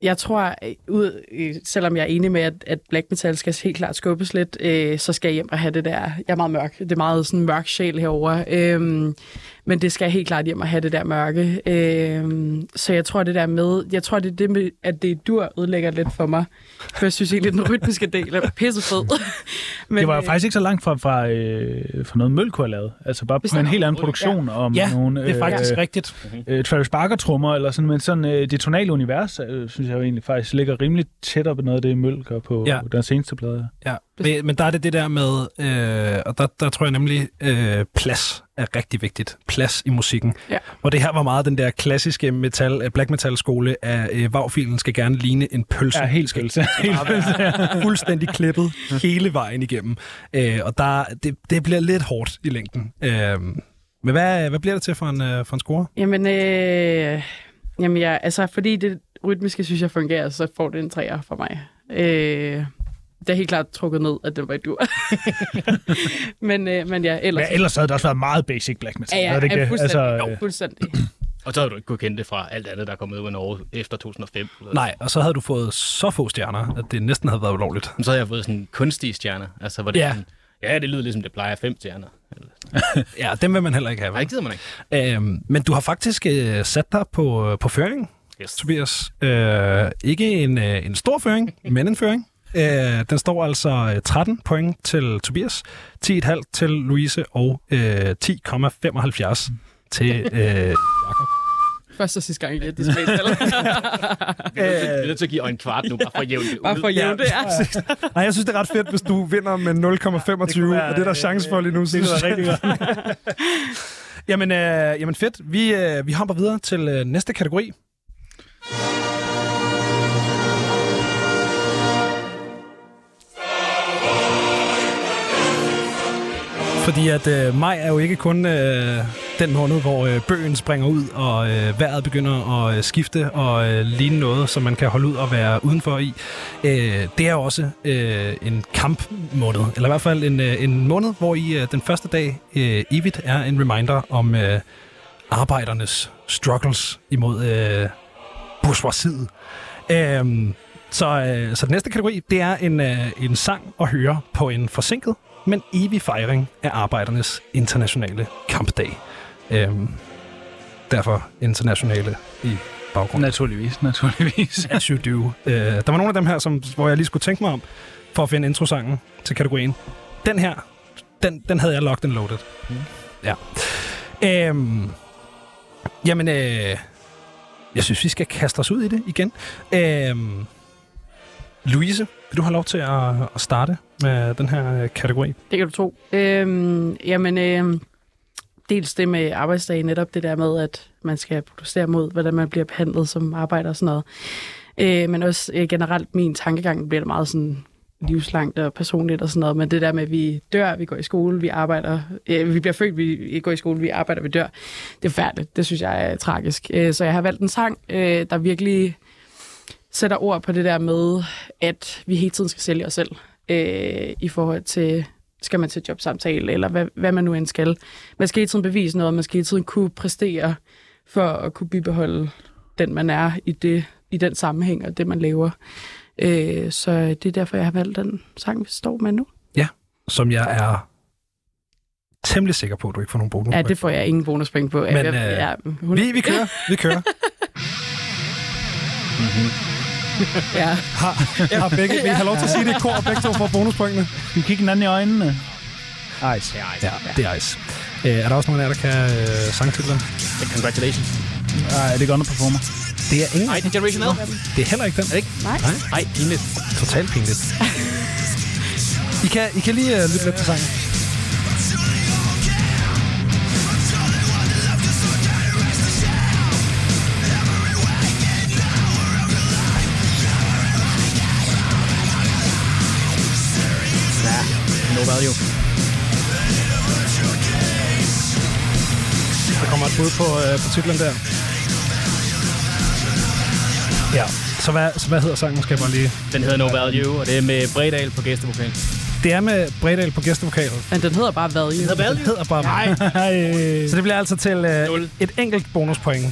jeg tror, øh, ud, øh, selvom jeg er enig med, at, at black metal skal helt klart skubbes lidt, øh, så skal jeg hjem og have det der. Jeg er meget mørk. Det er meget sådan mørk sjæl herover. Øhm, men det skal helt klart hjem og have det der mørke. Øhm, så jeg tror, det der med, jeg tror, det er det med, at det er dur ødelægger lidt for mig. For jeg synes egentlig, den rytmiske del er pissefed. men, Det var jo øh, faktisk ikke så langt fra, fra, øh, fra noget Møl kunne have lavet. Altså bare med en helt anden produktion om Ja, nogle... det er faktisk øh, rigtigt. øh, Travis Barker-trummer, eller sådan, men sådan øh, det tonale univers, øh, synes jeg jo egentlig faktisk ligger rimelig tæt op af noget af det, Møl gør på Ja. ja. den seneste plade. Ja, men, men der er det det der med, øh, og der, der tror jeg nemlig, øh, plads er rigtig vigtigt. Plads i musikken. Ja. Og det her var meget den der klassiske metal, øh, black metal skole af øh, vagfilen skal gerne ligne en pølse. Ja, helt skal pølse. Helt være fuldstændig klippet hele vejen igennem. Øh, og der, det, det bliver lidt hårdt i længden. Øh, men hvad, hvad bliver det til for en, øh, for en score? Jamen, øh, jamen ja, altså, fordi det rytmiske synes jeg fungerer, så får det en træer for mig. Øh, det er helt klart trukket ned, at den var i dur. men, øh, men ja, ellers... Men ellers havde det også været meget basic black metal. ja, ja, havde det ikke ja, det? fuldstændig. Altså, jo, fuldstændig. Og så havde du ikke kunne kende det fra alt andet, der er kommet ud af Norge efter 2005. Eller Nej, og så havde du fået så få stjerner, at det næsten havde været ulovligt. Så havde jeg fået sådan kunstige stjerner. Altså, hvor det Ja. Sådan, ja, det lyder ligesom, det plejer fem stjerner. Ja, dem vil man heller ikke have. nej, det gider man ikke. Øhm, men du har faktisk øh, sat dig på, på føring, Yes. Tobias. Øh, ikke en, øh, en stor føring, men en føring. Øh, den står altså øh, 13 point til Tobias, 10,5 til Louise og øh, 10,75 til øh, Første og sidste gang, jeg det spil. Vi er nødt til at give øjne kvart nu, bare for at jævne det ud. Bare for at jævne det, ja. Nej, jeg synes, det er ret fedt, hvis du vinder med 0,25, være, og det er der chance for lige nu. det synes var jeg. rigtig godt. Jamen, øh, jamen fedt. Vi, øh, vi hopper videre til øh, næste kategori. Fordi at øh, maj er jo ikke kun øh, den måned, hvor øh, bøgen springer ud, og øh, vejret begynder at øh, skifte og øh, ligne noget, som man kan holde ud og være udenfor i. Øh, det er jo også øh, en kampmåned, eller i hvert fald en, øh, en måned, hvor i øh, den første dag øh, evigt er en reminder om øh, arbejdernes struggles imod øh, bourgeoisiet. Øh, så, øh, så den næste kategori, det er en, øh, en sang at høre på en forsinket, men evig fejring af arbejdernes internationale kampdag. Øhm, derfor internationale i baggrunden. Naturligvis, naturligvis. As you do. Øh, der var nogle af dem her, som, hvor jeg lige skulle tænke mig om, for at finde introsangen til kategorien. Den her, den, den havde jeg locked and loaded. Mm. Ja. Øhm, jamen, øh, jeg synes, vi skal kaste os ud i det igen. Øhm, Louise, vil du have lov til at, at starte med den her øh, kategori? Det kan du tro. Øhm, jamen, øhm, dels det med arbejdsdagen, netop det der med, at man skal protestere mod, hvordan man bliver behandlet som arbejder og sådan noget. Øh, men også øh, generelt min tankegang bliver det meget sådan livslangt og personligt og sådan noget, men det der med, at vi dør, vi går i skole, vi arbejder, øh, vi bliver født, vi går i skole, vi arbejder, vi dør, det er færdigt. Det synes jeg er tragisk. Øh, så jeg har valgt en sang, øh, der virkelig sætter ord på det der med, at vi hele tiden skal sælge os selv øh, i forhold til, skal man til jobsamtale, eller hvad, hvad man nu end skal. Man skal hele tiden bevise noget, man skal hele tiden kunne præstere for at kunne bibeholde den, man er i, det, i den sammenhæng og det, man lever. Øh, så det er derfor, jeg har valgt den sang, vi står med nu. Som jeg er temmelig sikker på, at du ikke får nogen bonus. Ja, det får jeg ingen bonuspoint på. Men, jeg, øh, ja, hun, Vi, vi kører, vi kører. ja. Har, har begge, vil I have lov til at sige det i kor, og begge to får bonuspointene? Vi kigger hinanden i øjnene. Ice. Ja, det er ice. Øh, er der også nogen af jer, der kan øh, sangtitlen? Congratulations. Ej, det er underperformer. Det er ingen. Nej, det er Generation L. Det er heller ikke den. ikke? Nej. Nej, Nej, pinligt. totalt pinligt. I kan, I kan lige uh, lytte lidt til sangen. No value. Der kommer et bud på, øh, på titlen der. Ja, så hvad, så hvad hedder sangen, skal jeg bare lige... Den hedder No Value, og det er med Bredal på gæstevokal. Det er med Bredal på gæstevokal. Men den hedder bare Value. hedder Value? Den hedder bare... Nej. Ej. Så det bliver altså til øh, Nul. et enkelt bonuspoint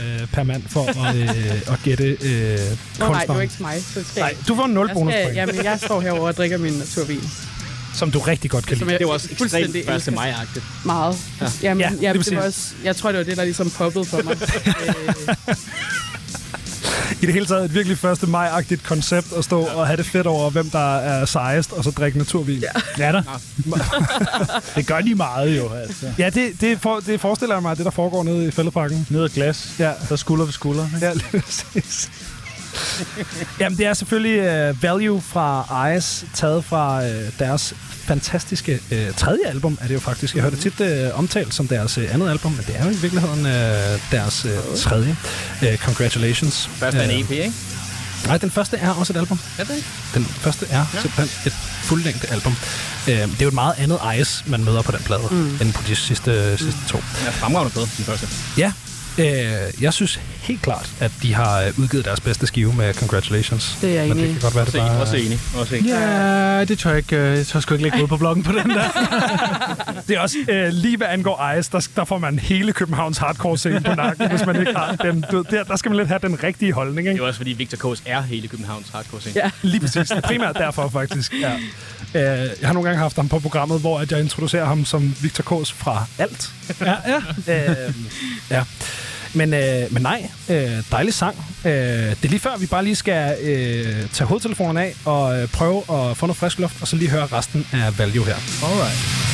øh, per mand for at, øh, at gætte øh, Nå, nej, det kunstneren. var ikke mig. Så skal Nej, du får 0 jeg, skal, bonuspoint, jamen, jeg står herovre og drikker min naturvin. Som du rigtig godt kan lide. jeg Det var også ekstremt første elsker. maj-agtigt. Meget. Ja. Jamen, Ja, ja, ja, det præcis. var også, jeg tror, det var det, der ligesom poppede for mig. øh, I det hele taget et virkelig 1. maj-agtigt koncept at stå og have det fedt over, hvem der er sejest, og så drikke naturvin. Ja, Ja da. det gør de meget jo, altså. ja det, det, for, det forestiller jeg mig, det der foregår nede i fældeparken. Ned ad glas. Ja. Så skulder ved skulder. ikke? Ja, lige præcis. Jamen, det er selvfølgelig uh, Value fra Ice, taget fra uh, deres fantastiske uh, tredje album, er det jo faktisk. Jeg hørte tit uh, omtalt som deres uh, andet album, men det er jo i virkeligheden uh, deres uh, tredje. Uh, congratulations. Først er en Øh, EP, ikke? Nej, den første er også et album. Er det ikke? Den første er ja. simpelthen et fuldlængde album. Uh, det er jo et meget andet Ice, man møder på den plade, mm. end på de sidste, sidste to. Ja, fremragende plade, den første. Ja, Øh, jeg synes helt klart, at de har øh, udgivet deres bedste skive med Congratulations. Det er jeg Men enig det i. kan godt være, det bare... Også enig. Også enig. Ja, det tør jeg ikke. øh, Jeg tør sgu ikke lægge ud på bloggen på den der. Det er også øh, lige hvad angår Ice, der, der får man hele Københavns hardcore scene på nakken, hvis man ikke har den. Du, der, der skal man lidt have den rigtige holdning, Det er ikke? også fordi Victor Kås er hele Københavns hardcore scene. Ja. Lige præcis. Det er primært derfor, faktisk. Ja. Øh, jeg har nogle gange haft ham på programmet, hvor at jeg introducerer ham som Victor Kås fra alt. ja, ja. øh, ja. Men, øh, men nej, øh, dejlig sang. Øh, det er lige før, vi bare lige skal øh, tage hovedtelefonerne af og øh, prøve at få noget frisk luft, og så lige høre resten af Value her. Alright.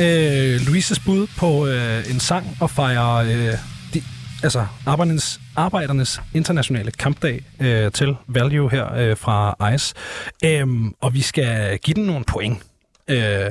Øh, Louises bud på øh, en sang og fejre øh, de, altså arbejdernes, arbejdernes internationale kampdag øh, til Value her øh, fra ICE. Øhm, og vi skal give den nogle point. Øh,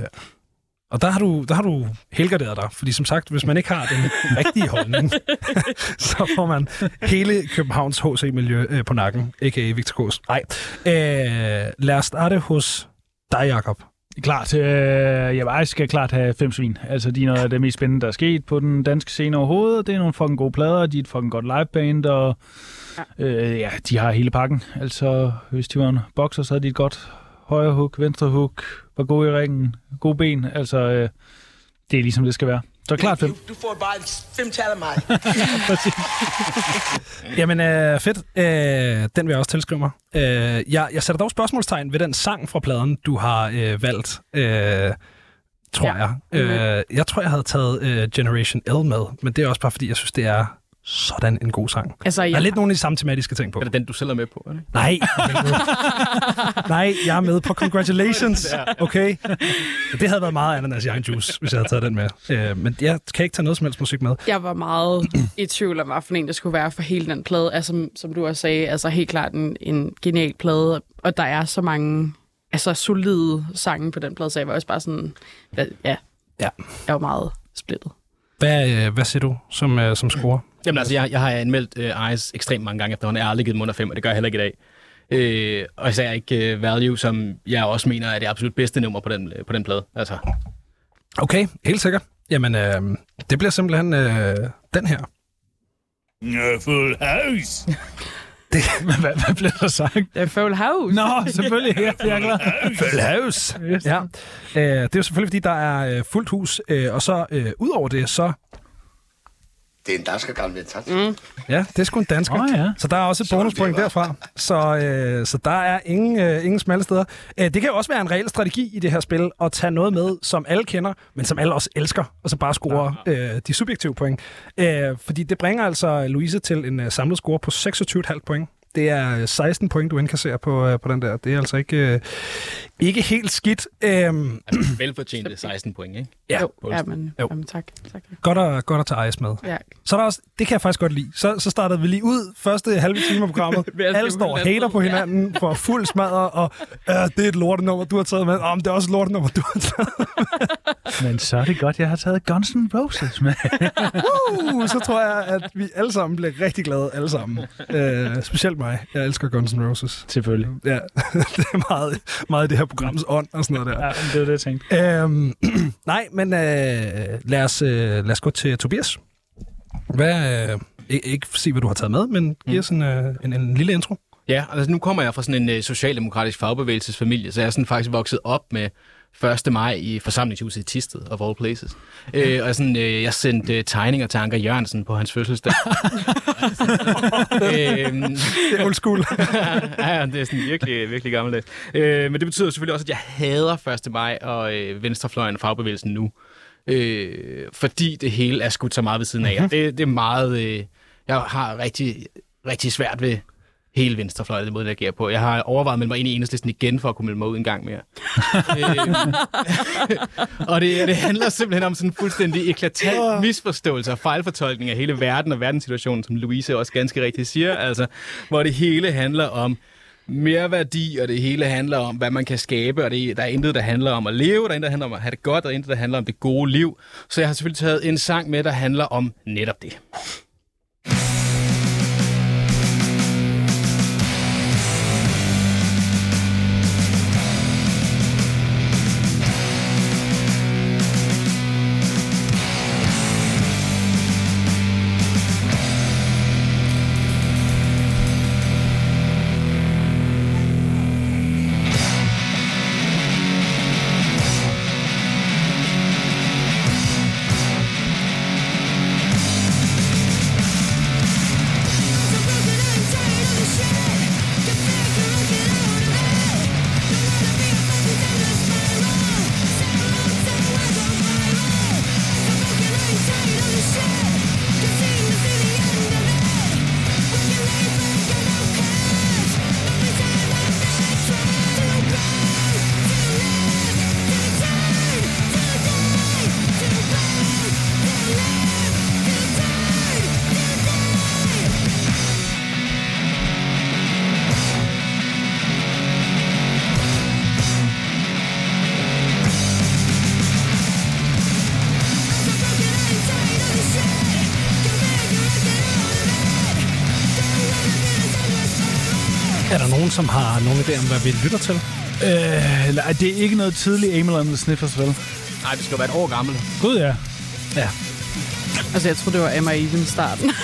og der har du, der har du helgarderet dig, fordi som sagt, hvis man ikke har den rigtige holdning, så får man hele Københavns HC-miljø øh, på nakken, a.k.a. Victor Kås. Nej, øh, lad os starte hos dig, Jacob. Klart. Øh, jeg skal klart have fem svin. Altså, de er noget af det mest spændende, der er sket på den danske scene overhovedet. Det er nogle fucking gode plader, de er et fucking godt liveband, og ja. Øh, ja, de har hele pakken. Altså, hvis de var en bokser, så havde de et godt højre hook, venstre hook, var gode i ringen, gode ben. Altså, øh, det er ligesom det skal være. Så klart fem. Du, du får bare et femtal af mig. Jamen, øh, fedt. Øh, den vil jeg også tilskrive mig. Øh, jeg, jeg sætter dog spørgsmålstegn ved den sang fra pladen, du har øh, valgt, øh, tror Ja. jeg. Øh, jeg tror, jeg havde taget øh, Generation L med, men det er også bare, fordi jeg synes, det er sådan en god sang. Altså, Der er jeg, lidt nogle af de samme tematiske ting på. Er det den, du selv er med på? Er det? Nej. Nej, jeg er med på Congratulations. Okay. Det havde været meget ananas egen juice, hvis jeg havde taget den med. Øh, men jeg kan ikke tage noget som helst musik med. jeg var meget i tvivl om, hvad for en det skulle være for hele den plade. Altså, som, som du også sagde, altså helt klart en, en genial plade, og der er så mange altså, solide sange på den plade, så jeg var også bare sådan, ja, Ja. jeg var meget splittet. Hvad, øh, hvad siger du som, øh, som scorer? Jamen altså, jeg, jeg har anmeldt uh, Ice ekstremt mange gange efterhånden. Jeg har aldrig givet dem under fem, og det gør jeg heller ikke i dag. Øh, og især ikke uh, Value, som jeg også mener er det absolut bedste nummer på den, på den plade. Altså, Okay, helt sikkert. Jamen, øh, det bliver simpelthen øh, den her. Full house. hvad, hvad blev der sagt? Det er Full House. Nå, selvfølgelig. Ja, jeg er glad. Full house. Yes. Ja. Øh, det er jo selvfølgelig, fordi der er øh, fuldt hus, øh, og så øh, ud over det, så... Det er en dansker gammel ventat. Mm. Ja, det er sgu en dansker. Åh, ja. Så der er også et bonuspoint derfra. Så, øh, så der er ingen, øh, ingen smalle steder. Øh, det kan jo også være en reel strategi i det her spil, at tage noget med, som alle kender, men som alle også elsker, og så bare score øh, de subjektive point. Øh, fordi det bringer altså Louise til en øh, samlet score på 26,5 point. Det er 16 point, du indkasserer på, øh, på den der. Det er altså ikke, øh, ikke helt skidt. Øhm, altså velfortjente 16 point, ikke? ja, Jo, ja, men, Jo. Jamen, tak. tak. godt at, godt at tage Ice med. Ja. Så er der også, det kan jeg faktisk godt lide. Så, så startede vi lige ud første halve time af programmet. Alle står og hater på hinanden for fuld smadre, og øh, det er et lortenummer, du har taget med. Om det er også et lortenummer, du har taget Men så er det godt, jeg har taget Guns N' Roses med. uh, Så tror jeg, at vi alle sammen bliver rigtig glade, alle sammen. Øh, specielt mig. Jeg elsker Guns N' Roses. Selvfølgelig. Ja, det er meget, meget det her programs ånd og sådan noget der. Ja, det var det, jeg tænkte. Øhm, nej, men øh, lad, os, øh, lad os gå til Tobias. Hvad, øh, ikke, sige, hvad du har taget med, men giv os en, øh, en, en lille intro. Ja, altså nu kommer jeg fra sådan en øh, socialdemokratisk fagbevægelsesfamilie, så jeg er sådan faktisk vokset op med 1. maj i forsamlingshuset i Tisted, of all places. Øh, og sådan, øh, jeg sendte øh, tegninger til Anker Jørgensen på hans fødselsdag. øh, Det er old school. ja, det er sådan virkelig, virkelig gammeldags. Øh, men det betyder selvfølgelig også, at jeg hader 1. maj og øh, venstrefløjen og fagbevægelsen nu. Øh, fordi det hele er skudt så meget ved siden af. Mhm. Mm-hmm. Det, det er meget... Øh, jeg har rigtig, rigtig svært ved hele venstrefløjen, den måde, det agerer på. Jeg har overvejet at melde mig ind i enhedslisten igen, for at kunne melde mig ud en gang mere. og det, det handler simpelthen om sådan en fuldstændig eklatant misforståelse og fejlfortolkning af hele verden og verdenssituationen, som Louise også ganske rigtigt siger, altså, hvor det hele handler om mere værdi, og det hele handler om, hvad man kan skabe, og det, der er intet, der handler om at leve, der er intet, der handler om at have det godt, og der er intet, der handler om det gode liv. Så jeg har selvfølgelig taget en sang med, der handler om netop det. Nogen, som har nogen idé om, hvad vi lytter til? Øh, nej, det er ikke noget tidligt Emil and the Sniffers, vel? Nej, det skal jo være et år gammel. Gud, ja. Ja. Altså, jeg tror det var Emma Even starten.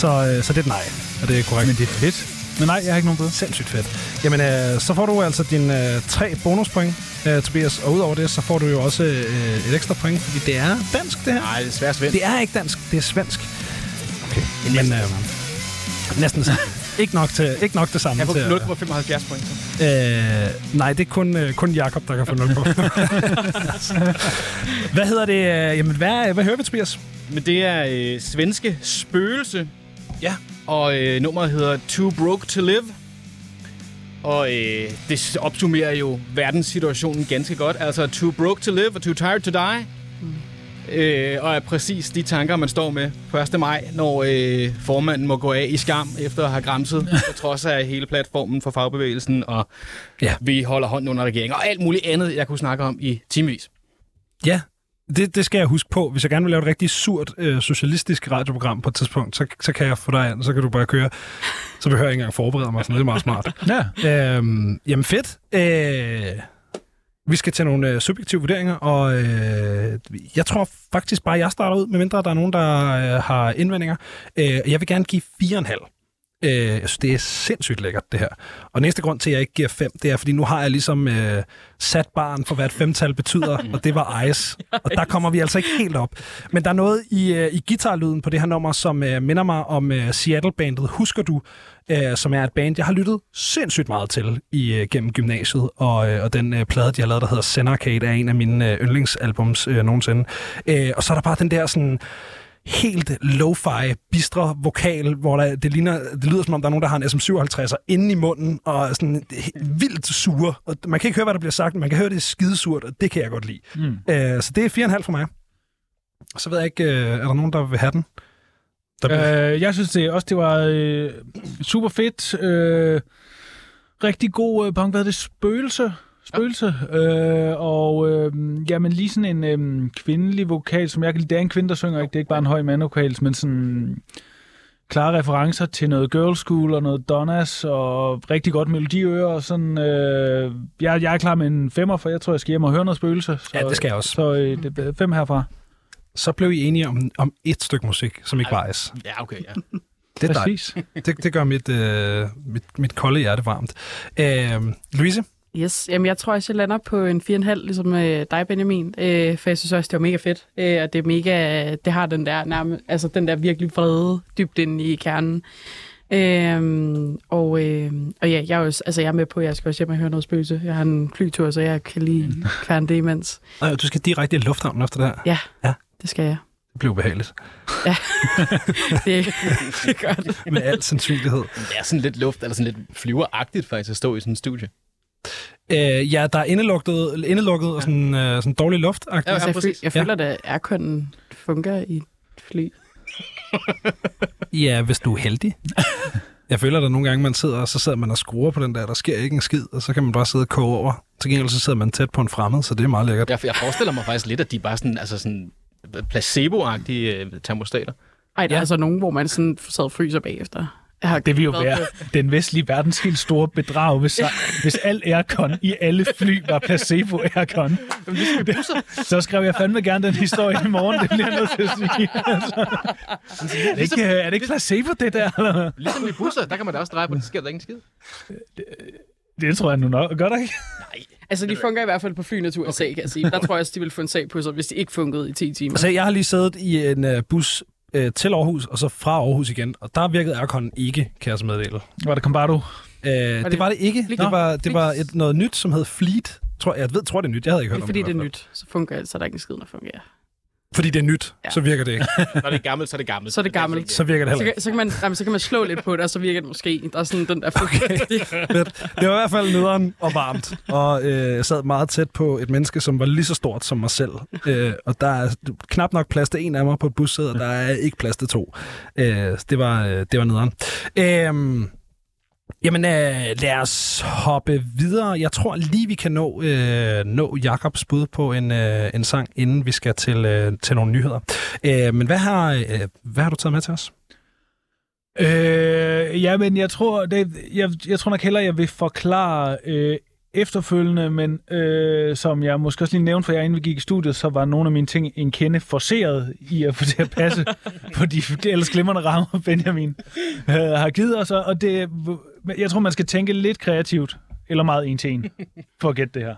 Så, øh, så det er et nej, og det er korrekt. Men det er fedt. Men nej, jeg har ikke nogen bud. Sindssygt fedt. Jamen, øh, så får du altså dine øh, tre bonuspoint, øh, Tobias. Og udover det, så får du jo også øh, et ekstra point, fordi det er dansk, det her. Nej, det er svært svensk. Det er ikke dansk, det er svensk. Okay, men øh, næsten samme. Ikke, nok til, ikke nok det samme Jeg får 0,75 point. Øh, nej, det er kun, øh, kun Jakob der kan få 0 på. hvad hedder det? Jamen, hvad, hvad hører vi, Tobias? Men det er øh, svenske spøgelse. Ja. Og øh, nummeret hedder Too Broke to Live. Og øh, det opsummerer jo verdenssituationen ganske godt. Altså, too broke to live og too tired to die. Mm. Øh, og er præcis de tanker, man står med 1. maj, når øh, formanden må gå af i skam efter at have græmset, på trods af hele platformen for fagbevægelsen, og Ja. vi holder hånden under regeringen, og alt muligt andet, jeg kunne snakke om i timevis. Ja, det, det skal jeg huske på. Hvis jeg gerne vil lave et rigtig surt øh, socialistisk radioprogram på et tidspunkt, så, så kan jeg få dig an, så kan du bare køre. Så behøver jeg ikke engang forberede mig, sådan det er meget smart. Ja. øhm, jamen fedt. Øh, vi skal til nogle øh, subjektive vurderinger, og øh, jeg tror faktisk bare, jeg starter ud, medmindre der er nogen, der øh, har indvendinger. Øh, jeg vil gerne give 4,5. Øh, jeg synes, det er sindssygt lækkert, det her. Og næste grund til, at jeg ikke giver 5, det er, fordi nu har jeg ligesom øh, sat barn for, hvad et femtal betyder, og det var ice. Og der kommer vi altså ikke helt op. Men der er noget i, øh, i guitarlyden på det her nummer, som øh, minder mig om øh, Seattle-bandet Husker Du, øh, som er et band, jeg har lyttet sindssygt meget til i øh, gennem gymnasiet, og, øh, og den øh, plade, de har lavet, der hedder Senarcade, er en af mine øh, yndlingsalbums øh, nogensinde. Øh, og så er der bare den der sådan helt lo-fi, bistre vokal, hvor der, det, ligner, det lyder som om, der er nogen, der har en SM57'er inde i munden, og sådan vildt sure. Og man kan ikke høre, hvad der bliver sagt, men man kan høre, det er skidesurt, og det kan jeg godt lide. Mm. Øh, så det er 4,5 for mig. Så ved jeg ikke, øh, er der nogen, der vil have den? Der bliver... Øh, jeg synes det også, det var øh, super fedt. Øh, rigtig god øh, punk. Hvad det? Spøgelse? Spøgelse. Øh, og øh, jamen lige sådan en øh, kvindelig vokal, som jeg kan lide. Det er en kvinde, der synger, ikke? Det er ikke bare en høj mandvokal, men sådan klare referencer til noget girl school og noget Donnas og rigtig godt melodiøre og sådan. Øh, jeg, jeg er klar med en femmer, for jeg tror, jeg skal hjem og høre noget spøgelse. Så, Ja, det skal jeg også. Så øh, det er fem herfra. Så blev I enige om, om et stykke musik, som ikke var ice. Ja, okay, ja. Det er. Præcis. Det, det gør mit, øh, mit, mit kolde hjerte varmt. Øh, Louise, Yes, jamen jeg tror også, jeg lander på en 4,5, ligesom øh, dig, Benjamin. Øh, for jeg synes også, det var mega fedt. Øh, og det er mega, det har den der nærme, altså den der virkelig vrede dybt inde i kernen. Øhm, og, øh, og ja, jeg er, også, altså jeg er med på, at jeg skal også hjem og høre noget spøgelse. Jeg har en flytur, så jeg kan lige kværne det imens. Nej, du skal direkte i lufthavnen efter det her. Ja, Ja. det skal jeg. Det bliver ubehageligt. Det, det gør det. Med al sandsynlighed. Det er sådan lidt luft, eller sådan lidt flyveragtigt faktisk at stå i sådan en studie. Øh, ja, der er indelukket, indelukket og sådan, øh, sådan dårlig luft. Ja, Altså, jeg, føl, jeg føler, at airconen fungerer i et fly. Ja, hvis du er heldig. Jeg føler, at der nogle gange, man sidder, og så sidder man og skruer på den der, der sker ikke en skid, og så kan man bare sidde og koge over. Til gengæld så sidder man tæt på en fremmed, så det er meget lækkert. Jeg, jeg forestiller mig faktisk lidt, at de er bare sådan, altså sådan placebo-agtige øh, termostater. Ej, der er altså nogen, hvor man sådan sad og fryser bagefter. Jeg har Det vil jo være den vestlige verdens helt store bedrag, hvis, hvis al aircon i alle fly var placebo aircon. Så skrev jeg fandme gerne den historie i morgen, det bliver jeg nødt til at sige. Altså, er, det ikke, er det ikke placebo, det der? Eller? Ligesom i busser, der kan man da også dreje på, det sker der ingen skid. Det tror jeg nu nok. Gør der ikke? Altså, de fungerer i hvert fald på flyene til USA, kan jeg sige. Der tror jeg også, de vil få en sag på sig, hvis de ikke funkede i 10 timer. Altså, jeg har lige siddet i en uh, bus uh, til Aarhus, og så fra Aarhus igen, og der virkede aircon ikke, kan jeg så meddele. Var det Combardo? Uh, det, det var det ikke. Fleet? Det var, det var et, noget nyt, som hed Fleet. Tror, jeg ved, tror, det er nyt. Jeg havde ikke hørt Det er fordi, om det det. er i hvert fald. nyt. Så fungerer det, så er der ikke en skid, der fungerer. Fordi det er nyt, Ja. så virker det ikke. Når det er gammelt, så er det gammelt. Så er det gammelt. Så virker det Så heller kan, så, kan man, jamen, så kan man slå lidt på det, og så virker det måske. Der er sådan den der okay. ikke. Det var i hvert fald nederen og varmt. Og øh, jeg sad meget tæt på et menneske, som var lige så stort som mig selv. Øh, og der er knap nok plads til en af mig på et bussæde, og der er ikke plads til to. Øh, det, var, øh, det var nederen. Øh, Jamen, øh, lad os hoppe videre. Jeg tror lige, vi kan nå, øh, nå Jakobs bud på en, øh, en sang, inden vi skal til, øh, til nogle nyheder. Øh, men hvad har, øh, hvad har du taget med til os? Øh, ja, men jeg tror, det, jeg, jeg tror nok hellere, jeg vil forklare øh, efterfølgende, men øh, som jeg måske også lige nævnte, for jeg inden vi gik i studiet, så var nogle af mine ting en kende forceret i at få det at passe på de, de ellers glimrende rammer, Benjamin øh, har givet os. Og det, jeg tror, man skal tænke lidt kreativt, eller meget en til en, for at gætte det her.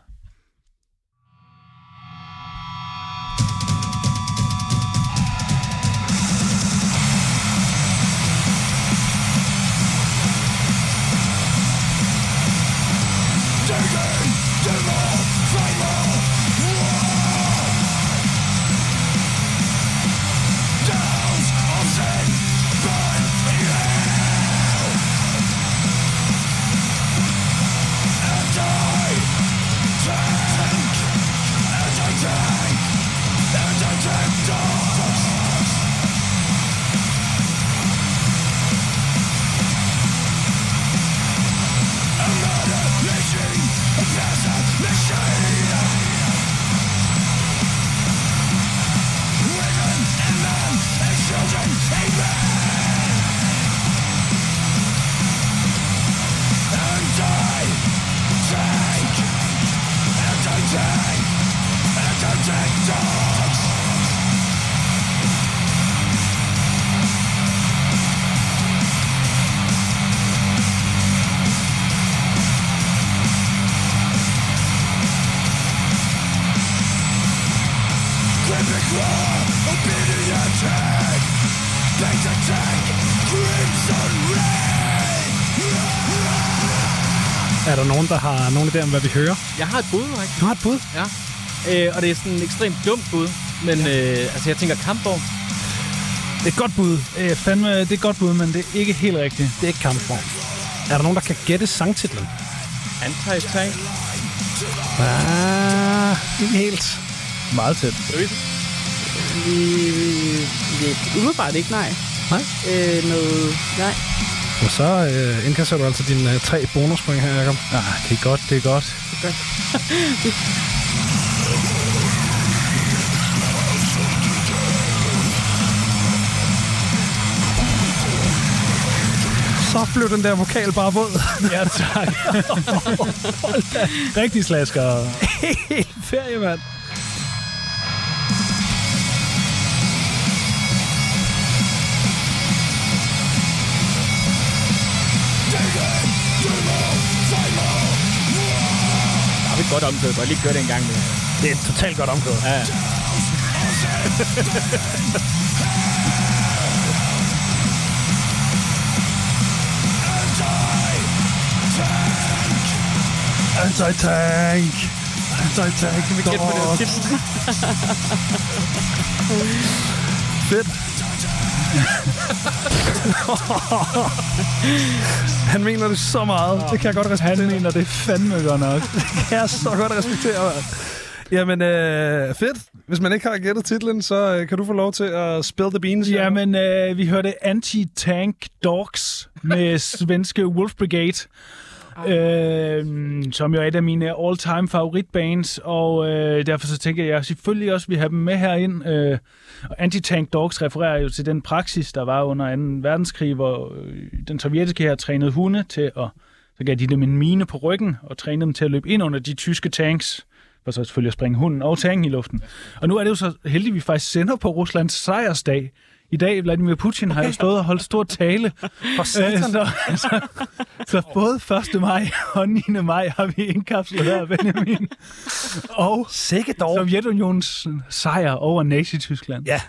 Har nogen idé om, hvad vi hører? Jeg har et bud, ikke? Du har et bud? Ja. Øh, og det er sådan en ekstremt dumt bud. Men øh, altså, jeg tænker kampvogn. Det er et godt bud. Øh, fandme, det er et godt bud, men det er ikke helt rigtigt. Det er ikke kampvogn. Er der nogen, der kan gætte sangtitlen? Anti-tank. Ah, ikke helt. Meget tæt. Øh, umiddelbart ikke, nej. Nej. Øh, noget, nej. Og så øh, indkasserer du altså dine øh, tre bonuspoint her, Jacob. Ah, det er godt, det er godt. Så blev den der vokal bare våd. Ja, tak. Rigtig slasker. Helt ferie, mand. Godt omkvæd. Bare lige gøre det en gang med. Det er et totalt godt omkvæd. Ja. Anti-tank! Anti-tank! Kan vi Gæt på det. Fedt. Han mener det så meget. Det kan jeg godt respektere. Han mener det fandme godt nok. Det kan jeg så godt respektere, mand. Jamen, øh, fedt. Hvis man ikke har gættet titlen, så øh, kan du få lov til at spill the beans. Jamen, øh, vi hørte Anti-Tank Dogs med svenske Wolf Brigade. Øh, som jo er et af mine all-time favoritbands, og øh, derfor så tænker jeg selvfølgelig også, vi har dem med herind. Øh, Anti-Tank Dogs refererer jo til den praksis, der var under 2. verdenskrig, hvor øh, den sovjetiske her trænede hunde til at, så gav de dem en mine på ryggen, og trænede dem til at løbe ind under de tyske tanks, for så selvfølgelig at springe hunden og tanken i luften. Og nu er det jo så heldigt, at vi faktisk sender på Ruslands sejrsdag. I dag, Vladimir Putin har jo stået og holdt stor tale. For. Øh, så, så, så både 1. maj og 9. maj har vi indkapslet her, Benjamin. Og Sikke dog. Sovjetunionens sejr over Nazi-Tyskland. Ja,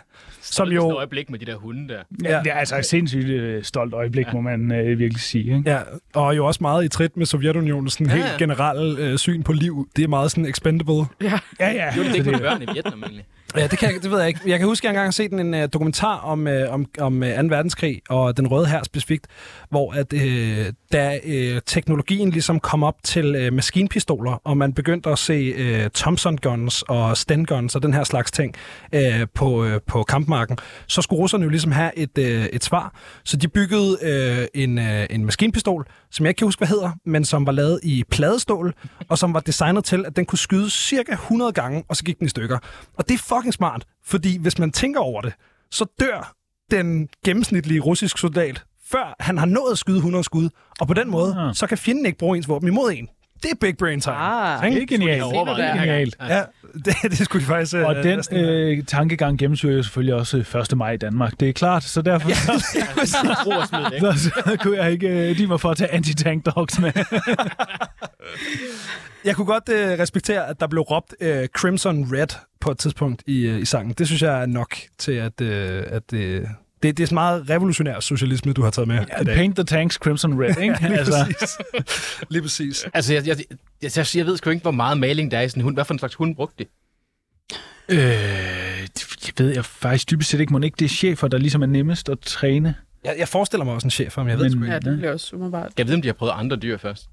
som Et jo... øjeblik med de der hunde der. Ja, det er altså et sindssygt øh, stolt øjeblik, må man øh, virkelig sige. Ikke? Ja, og jo også meget i trit med Sovjetunionens sådan Ja, helt ja. generelle øh, syn på liv. Det er meget sådan expendable. Ja. Ja, ja. Jo, det er ikke med børn i Vietnam egentlig. Ja, det, kan jeg, det ved jeg ikke. Jeg kan huske, at jeg engang har set en uh, dokumentar om, uh, om, om øh, uh, 2. verdenskrig og den røde her specifikt, hvor at, uh, da uh, teknologien ligesom kom op til uh, maskinpistoler, og man begyndte at se uh, Thompson guns og Sten guns og den her slags ting uh, på, uh, på kampmarken, så skulle russerne jo ligesom have et, uh, et svar. Så de byggede uh, en, uh, en maskinpistol, som jeg ikke kan huske, hvad hedder, men som var lavet i pladestål, og som var designet til, at den kunne skyde cirka 100 gange, og så gik den i stykker. Og det er fucking smart, fordi hvis man tænker over det, så dør den gennemsnitlige russiske soldat, før han har nået at skyde 100 skud, og på den måde, Ah. så kan fjenden ikke bruge ens våben imod en. Det er big brain time. Ah. Ikke? Det er genialt. Det er genialt. Ja, det, det skulle de faktisk... øh, Og den næsten- øh, tankegang gennemsyrer jo selvfølgelig også øh, 1. maj i Danmark. Det er klart, så derfor ja. Ikke? så, så kunne jeg ikke øh, de mig for at tage anti-tank dogs med. Jeg kunne godt øh, respektere, at der blev råbt øh, Crimson Red på et tidspunkt i, øh, i sangen. Det synes jeg er nok til, at, øh, at øh, det, det er sådan meget revolutionær socialisme, du har taget med. i dag. Paint the tanks crimson red, ikke? Lige altså, præcis. Lige præcis. Altså, jeg, jeg, jeg, jeg, jeg ved sgu ikke, hvor meget maling der er i sådan en hund. Hvad for en slags hund brugte de? øh, det ved jeg faktisk dybest set ikke. Må ikke det er chefer, der ligesom er nemmest at træne? Jeg, jeg forestiller mig også en chef, om jeg ved Men- sgu ikke. Ja, det bliver også umiddelbart. Jeg ved, om de har prøvet andre dyr først.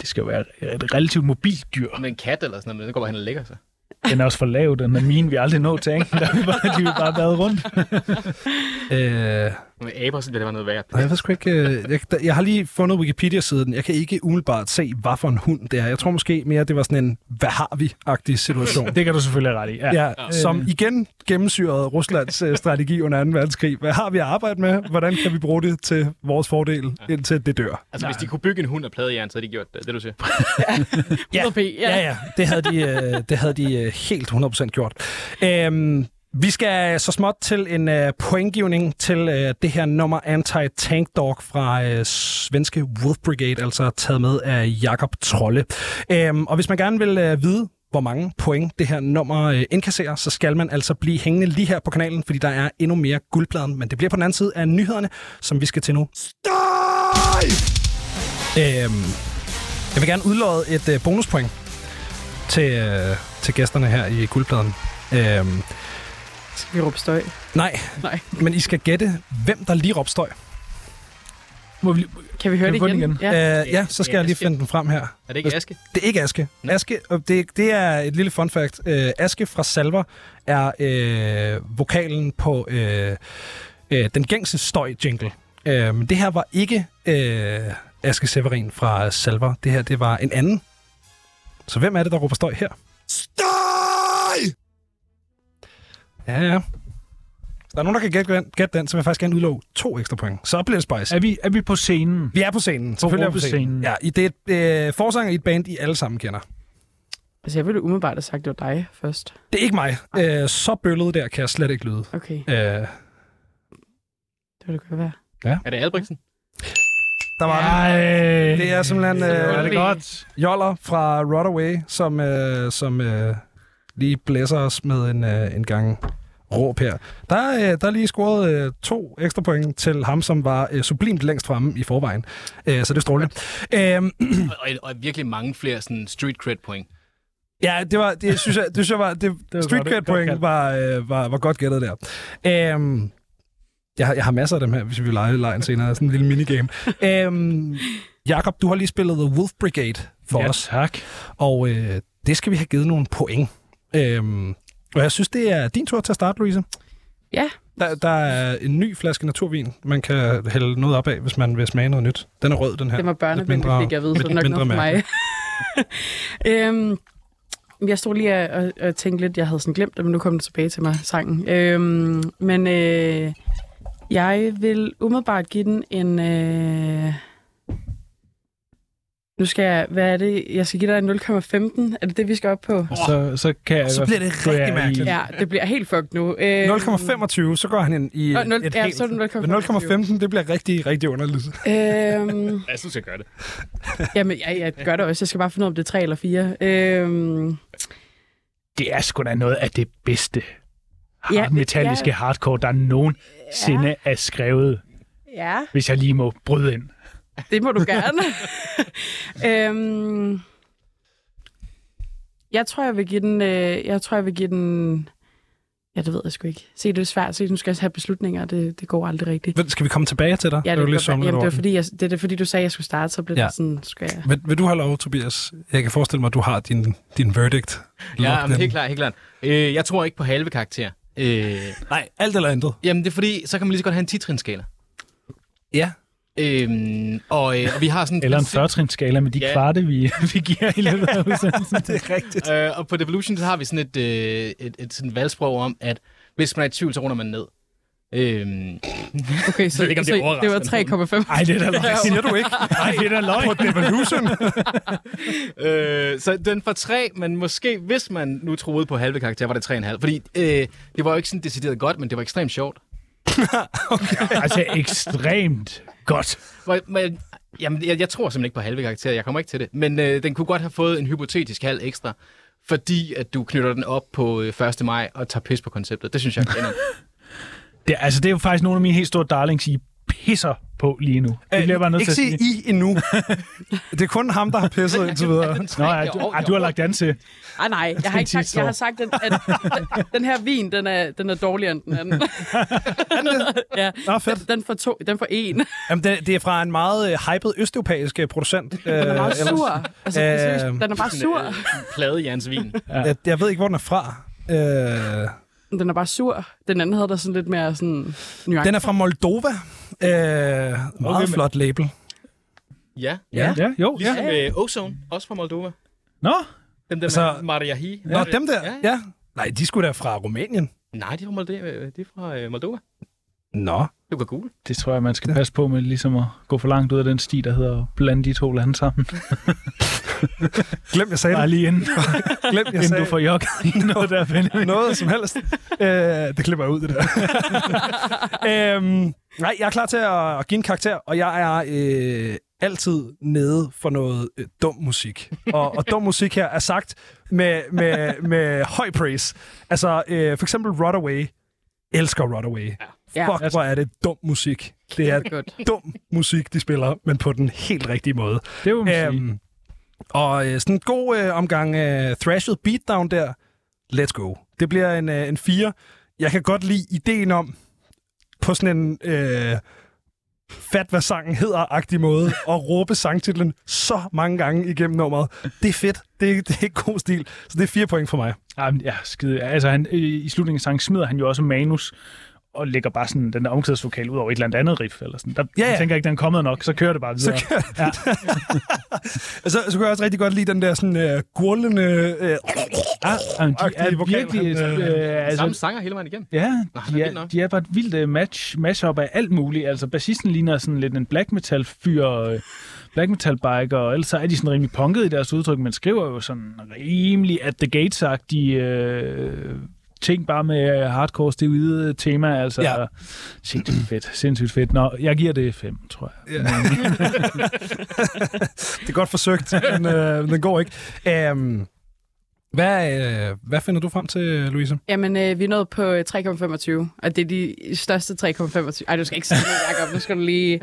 Det skal jo være et relativt mobilt dyr. Med en kat eller sådan noget, men den går bare hen og lægger sig. Den er også for lav, den er min, vi aldrig nå tanken. Der vil bare, de vil bare bade rundt. Øh, Med aber, så bliver det bare noget værd. og jeg ved sgu ikke... Øh, jeg, jeg har lige fundet Wikipedia-siden. Jeg kan ikke umiddelbart se, hvad for en hund det er. Jeg tror måske mere, det var sådan en, hvad har vi-agtig situation. Det kan du selvfølgelig ret i. Ja. Ja, som igen gennemsyrede Ruslands øh, strategi under 2. verdenskrig. Hvad har vi at arbejde med? Hvordan kan vi bruge det til vores fordel, indtil det dør? Altså, hvis de kunne bygge en hund af pladejern, så havde de gjort det, det du siger. 100p, ja. Ja, ja, det havde de, øh, det havde de øh, helt 100% gjort. Øhm, vi skal så småt til en øh, pointgivning til øh, det her nummer Anti-Tank Dog fra øh, svenske Wolf Brigade, altså taget med af Jakob Trolle. Øhm, og hvis man gerne vil øh, vide, hvor mange point det her nummer øh, indkasserer, så skal man altså blive hængende lige her på kanalen, fordi der er endnu mere guldpladen. Men det bliver på den anden side af nyhederne, som vi skal til nu. Støj! Øhm, jeg vil gerne udlåde et øh, bonuspoint til, øh, til gæsterne her i guldpladen. Øhm, Skal vi råbe støj? nej, Nej. men I skal gætte, hvem der lige råbte støj. Må vi, Kan vi høre Kan det igen? igen? Ja. Øh, ja, så skal jeg lige finde den frem her. Er det ikke Aske? Det er ikke Aske. Aske og det, det er et lille fun fact. Øh, Aske fra Salver er øh, vokalen på øh, øh, den gængse støj-jingle. Øh, men det her var ikke øh, Aske Severin fra Salver. Det her, det var en anden. Så hvem er det, der råber støj her? Støj! Ja, ja. Hvis der er nogen, der kan gætte den, gætte den, så vil jeg faktisk gerne udlove to ekstra point. Så bliver det spice. er, vi, er vi på scenen? Vi er på scenen. Selvfølgelig er vi på scenen. råbescenen. Ja, i det er øh, forsanger i et band, I alle sammen kender. Altså, jeg ville umiddelbart have sagt, det var dig først. Det er ikke mig. Øh, så bøllet der kan jeg slet ikke lyde. Okay, Øh, det ville det godt være. Er det Albrechtsen? der var den. Ej, Det er simpelthen det er øh, det godt. Joller fra Rodaway, som, øh, som øh, lige blæser os med en, øh, en gang råb her. Der, er, øh, der er lige scoret øh, to ekstra point til ham, som var øh, sublimt længst fremme i forvejen. Øh, så det er strålende. Øhm, Og, og virkelig mange flere sådan street cred point. ja, det var, det synes jeg, det synes jeg var, det, var street cred point var, øh, var, var godt gættet der. Øhm, jeg, har, jeg har masser af dem her, hvis vi vil lege lejen senere. Sådan en lille minigame. øhm, Jakob, du har lige spillet The Wolf Brigade for ja, os. tak. Og øh, det skal vi have givet nogle point. Øhm, og jeg synes, det er din tur til at starte, Louise. Ja. Der, der er en ny flaske naturvin, man kan hælde noget op af, hvis man vil smage noget nyt. Den er rød, den her. Det var mindre- fik jeg vide, så er nok mindre noget for mig. øhm, jeg stod lige og, og tænkte lidt, jeg havde sådan glemt det, men nu kom det tilbage til mig, sangen. Øhm, men øh, jeg vil umiddelbart give den en... Øh, nu skal jeg... Hvad er det? Jeg skal give dig en 0,15. Er det det, vi skal op på? Og så, så kan jeg... Så bliver det rigtig i- mærkeligt. Ja, det bliver helt fucked nu. Øhm, 0,25, så går han ind i Nå, nul- et ja, helt... så er det 0,25. Men 0,15, det bliver rigtig, rigtig underligt. Øhm, Jeg synes, jeg gør det. jamen, jeg, jeg gør det også. Jeg skal bare finde ud af, om det er 3 eller 4. Øhm, Det er sgu da noget af det bedste Ja, hard, metalliske ja. hardcore, der nogensinde er skrevet, ja. hvis jeg lige må bryde ind. Det må du gerne. øhm, jeg tror, jeg vil give den... Øh, jeg tror, jeg vil give den... Ja, det ved jeg sgu ikke. Se, det er svært. Se, nu skal jeg have beslutninger, og det, det går aldrig rigtigt. Skal vi komme tilbage til dig? Ja, det, er jo det, sommerligt jamen, det, over var fordi, jeg, det er fordi, du sagde, at jeg skulle starte, så blev Ja. det sådan, skal jeg... Vil, vil du have lov, Tobias? Jeg kan forestille mig, at du har din, din verdict. Ja, men helt klart, helt klart. Øh, jeg tror ikke på halve karakter. Øh, Nej, alt eller andet. jamen, det er fordi, så kan man lige så godt have en 10 Ja. Øhm, og, øh, og vi har sådan... Eller en 40 skala med de Ja. kvarte, vi, vi giver i løbet af udsendelsen. Det er rigtigt. Øh, og på Devolution, så har vi sådan et, øh, et, et sådan valgsprog om, at hvis man er i tvivl, så runder man ned. Øhm, Okay, så, ikke, om det så det var 3,5. Ej, det er da løgn. Siger du ikke? Nej, det er da løgn. På Devolution? øh, så den får 3, men måske, hvis man nu troede på halve karakter, var det 3,5. Fordi øh, det var jo ikke sådan decideret godt, men det var ekstremt sjovt. Altså ekstremt godt. Men, jamen, jeg, jeg tror simpelthen ikke på halve karakter. Jeg kommer ikke til det. Men øh, den kunne godt have fået en hypotetisk halv ekstra, fordi at du knytter den op på øh, 1. maj og tager pis på konceptet. Det synes jeg er Det, altså, det er jo faktisk nogle af mine helt store darlings, I pisser på lige nu. Det bliver jeg bare nødt ikke til at sige. I endnu. det er kun ham, der har pisset indtil videre. Nå, ja, du, ah, du har lagt an til. Ah, nej, jeg har ikke sagt, jeg har sagt, at, at den, den her vin, den er, den er dårligere end den anden. ja, Nå, fedt. den får to, den får en. Jamen, det, det er fra en meget øh, hyped østeuropæisk øh, producent. Den er meget sur. Altså, Øh, den er bare sur. Pladejernsvin. Jeg, jeg ved ikke, hvor den er fra. Øh, Den er bare sur. Den anden havde der sådan lidt mere sådan nuance. den er fra Moldova. Øh, meget men- flot label. Ja. Ja. Ja, jo. Ligesom Ja. øh, Ozone, også fra Moldova. Nå, Dem der Altså- med Mariahi. Nå, dem der? Ja, Ja. Nej, de skulle da fra Rumænien. Nej, de er fra Moldova. De er fra øh, Moldova. Nå. Du kan google. det tror jeg, man skal passe på med ligesom at gå for langt ud af den sti, der hedder blande de to lande sammen. Glem, jeg sagde Bare det. lige inden, Glem, jeg inden sagde du får i noget der, Benjamin. noget som helst. Øh, det klipper jeg ud, det der. øhm, nej, jeg er klar til at, at give en karakter, og jeg er øh, altid nede for noget øh, dum musik. Og, og dum musik her er sagt med, med, med høj praise. Altså, øh, for eksempel Rodaway. Elsker Rodaway. Ja. Fuck, hvor er det dum musik. Det er Godt. dum musik, de spiller, men på den helt rigtige måde. Det må man sige. Og øh, sådan en god øh, omgang øh, thrashed beatdown der. Let's go. Det bliver en, øh, en 4. Jeg kan godt lide ideen om, på sådan en øh, fat hvad sangen hedder-agtig måde, at råbe sangtitlen så mange gange igennem nummeret. Det er fedt. Det, det er god stil. Så det er 4 point for mig. Jamen, ja, skide. Altså, han, øh, i slutningen af sangen smider han jo også manus og lægger bare sådan den der omklædningsvokal ud over et eller andet andet riff. Eller sådan. Der, Ja, ja. Jeg tænker ikke, den er kommet nok, så kører det bare Så, videre. kan, ja. så, så kan jeg også rigtig godt lide den der sådan øh, gurlende... Øh, Jamen, de Agtige er vokal, virkelig... han, Øh, Altså, altså, Samme sanger hele vejen igennem. Ja, er de er, de er bare et vildt uh, match, match-up af alt muligt. Altså, bassisten ligner sådan lidt en black metal-fyr, uh, black metal-biker, og ellers så er de sådan rimelig punket i deres udtryk, men skriver jo sådan rimelig at the gates-agtige uh, ting bare med øh, hardcore stivide tema, altså Ja. ja. sindssygt fedt, sindssygt fedt. Nå, jeg giver det 5, tror jeg. Det er godt forsøgt, men øh, den går ikke. Um, hvad, øh, hvad finder du frem til, Louise? Jamen, øh, vi er nået på øh, 3,25, og det er de største 3,25. Ej, du skal ikke sige det, Jacob. Nu skal du lige...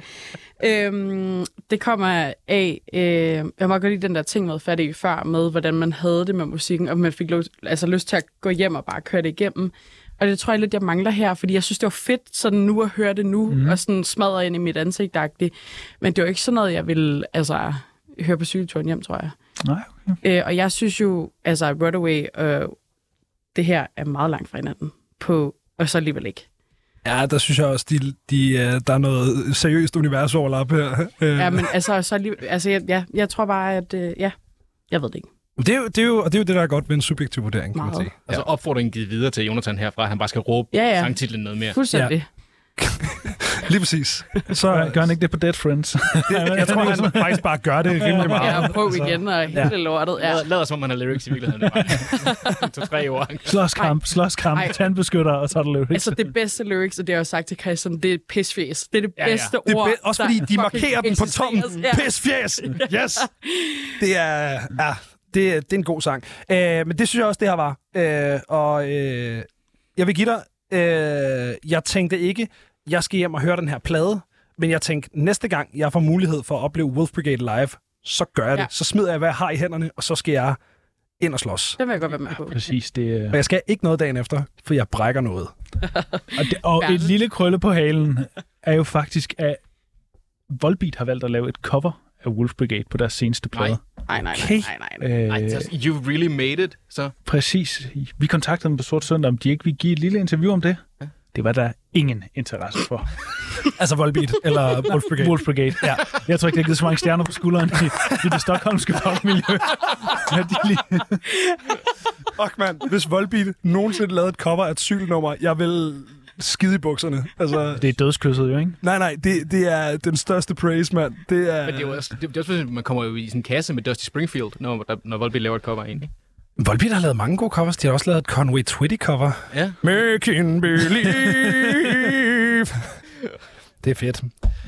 Øhm, det kommer af... Øh, jeg må godt lide den der ting, med fat i før, med hvordan man havde det med musikken, og man fik lov, altså, lyst til at gå hjem og bare køre det igennem. Og det tror jeg lidt, jeg mangler her, fordi jeg synes, det var fedt sådan nu at høre det nu, mm. og sådan smadre ind i mit ansigt -agtigt. Men det var ikke sådan noget, jeg ville altså, høre på cykelturen hjem, tror jeg. Nej, okay. Øh, og jeg synes jo, altså Runaway og det her er meget langt fra hinanden. På, og så alligevel ikke. Ja, der synes jeg også, de, de, øh, der er noget seriøst universoverlap her. Øh, Ja, men altså, så alligevel, altså jeg, ja, jeg tror bare, at øh, ja, jeg ved det ikke. det, er jo, det, er jo, og det er jo det, der er godt ved en subjektiv vurdering, kan man Meget. sige. Altså opfordringen givet videre til Jonathan herfra, at han bare skal råbe Ja, ja. sangtitlen noget mere. Fuldstændig. Lige præcis. Så Gør, han ikke det på Dead Friends? jeg tror, han faktisk bare gør det rimelig meget. Ja, prøv igen, og hele Ja. lortet. Ja. Lader, lader som om han har lyrics i virkeligheden. To-tre ord. slåskamp, slåskamp, tandbeskytter, og så er der lyrics. Altså, det bedste lyrics, og det har jeg jo sagt til Christian, det er pisfjes. Det er det Ja, ja. bedste Det er ord, be- også fordi, de markerer den på tommen. Ja. Pis fjæs! Yes! Det er, ja, det, er- det er en god sang. Øh, men det synes jeg også, det her var. Øh, og øh, jeg vil give dig, øh, jeg tænkte ikke, jeg skal hjem og høre den her plade, men jeg tænkte, næste gang jeg får mulighed for at opleve Wolf Brigade live, så gør jeg det. Ja. Så smider jeg, hvad jeg har i hænderne, og så skal jeg ind og slås. Det vil jeg godt være med på. Præcis, det øh, Og jeg skal ikke noget dagen efter, for jeg brækker noget. Og, det, og et lille krølle på halen er jo faktisk, at Volbeat har valgt at lave et cover af Wolf Brigade på deres seneste plade. Nej, nej, nej, Okay. nej, nej. nej. Ej, så you've really made it, så. præcis. Vi kontaktede dem på Sort Søndag, om de ikke ville give et lille interview om det. Det var der ingen interesse for. Altså Volbeat eller Wolf Brigade. Wolf Brigade. Ja. Jeg tror ikke, det har givet så mange stjerner på skulderen i, i det stokholmske folkemiljø. Ja, de lige, Fuck, mand. Hvis Volbeat nogensinde lavede et cover af et cykelnummer, jeg vil skide i bukserne. Altså, det er dødskysset jo, ikke? nej, nej, det, det er den største praise, mand. Det er... Men det er jo også, det, det er også man kommer jo i sådan en kasse med Dusty Springfield, når, der, når Volbeat laver et cover ikke? Volbeat har lavet mange gode covers. De har også lavet et Conway Twitty cover. Ja. Making believe. det er fedt.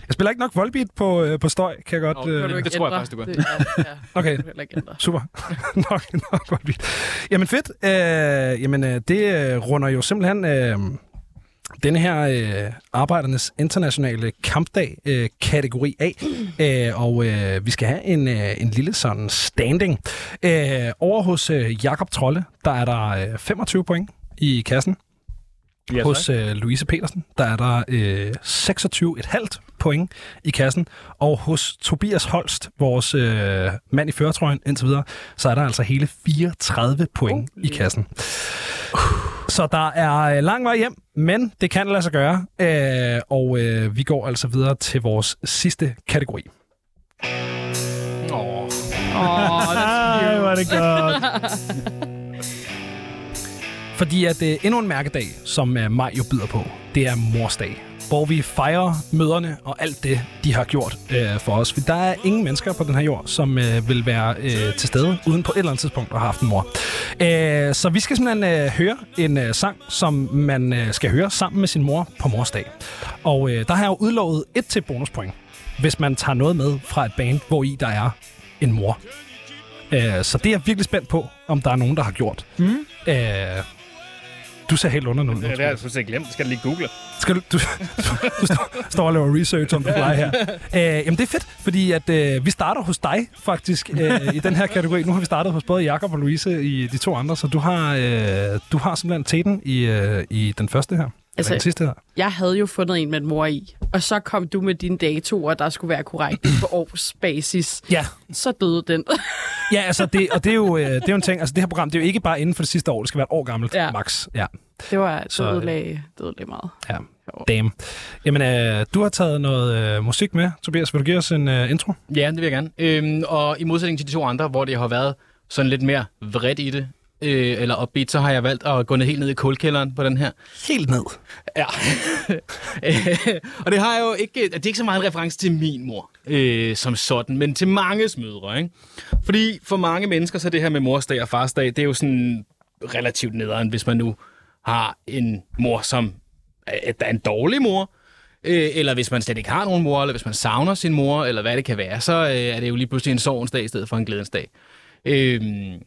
Jeg spiller ikke nok Volbeat på, øh, på støj, kan jeg godt... Nå, øh, Kan du ikke det tror jeg ændre? faktisk, du gør. Det, ja, ja. Okay. Det. Super. nok, nok Volbeat. Jamen fedt. Øh, jamen, øh, det øh, runder jo simpelthen... Øh, denne her øh, Arbejdernes Internationale Kampdag øh, kategori A, øh, og øh, vi skal have en, øh, en lille sådan standing. Øh, over hos øh, Jakob Trolle, der er der øh, 25 point i kassen. Yes, hos øh, Louise Petersen, der er der øh, 26,5 point i kassen. Og hos Tobias Holst, vores øh, mand i føretrøjen indtil videre, så er der altså hele 34 point i kassen. Så der er øh, lang vej hjem, men det kan lade sig gøre. Øh, og øh, vi går altså videre til vores sidste kategori. Åh, Åh, Ej, hvor er det godt. Fordi at øh, endnu en mærkedag, som øh, maj jo byder på, det er morsdag. Hvor vi fejrer møderne og alt det, de har gjort øh, for os. For der er ingen mennesker på den her jord, som øh, vil være øh, til stede, uden på et eller andet tidspunkt at have haft en mor. Øh, så vi skal simpelthen øh, høre en øh, sang, som man øh, skal høre sammen med sin mor på morsdag. Og øh, der har jeg jo udlovet et til bonuspoint, hvis man tager noget med fra et band, hvor i der er en mor. Øh, så det er jeg virkelig spændt på, om der er nogen, der har gjort. Mm. Øh, du ser helt under nu. det har jeg fuldstændig glemt. Skal jeg lige google. Skal du, du, du, du står, står og laver research om the fly her. Øh, jamen det er fedt, fordi at, øh, vi starter hos dig faktisk øh, i den her kategori. Nu har vi startet hos både Jakob og Louise i de to andre, så du har, øh, du har simpelthen teten i, øh, i den første her. Altså, Altså- den sidste her. Jeg havde jo fundet en med en mor i, og så kom du med dine datoer, der skulle være korrekt på årsbasis. Ja, Så døde den. ja altså det, og det er, jo, øh, det er jo en ting, altså det her program, det er jo ikke bare inden for det sidste år, det skal være et år gammelt, ja. Ja. max. Ja, Det var Så, det øh, ødelagde, det ødelagde meget. ja. Damn. Jamen, øh, du har taget noget øh, musik med, Tobias. Vil du give os en øh, intro? Ja, det vil jeg gerne. Øhm, og i modsætning til de to andre, hvor det har været sådan lidt mere vredt i det, øh, eller upbeat, så har jeg valgt at gå ned helt ned i kulkælderen på den her. Helt ned. Ja. og det har jeg jo ikke, det er ikke så meget en reference til min mor øh, som sådan, men til mange mødre. Ikke? Fordi for mange mennesker, så er det her med morsdag og farsdag, det er jo sådan relativt nederen, hvis man nu har en mor, som at der er en dårlig mor, øh, eller hvis man slet ikke har nogen mor, eller hvis man savner sin mor, eller hvad det kan være, så øh, er det jo lige pludselig en sorgens dag i stedet for en glædens dag. Øhm,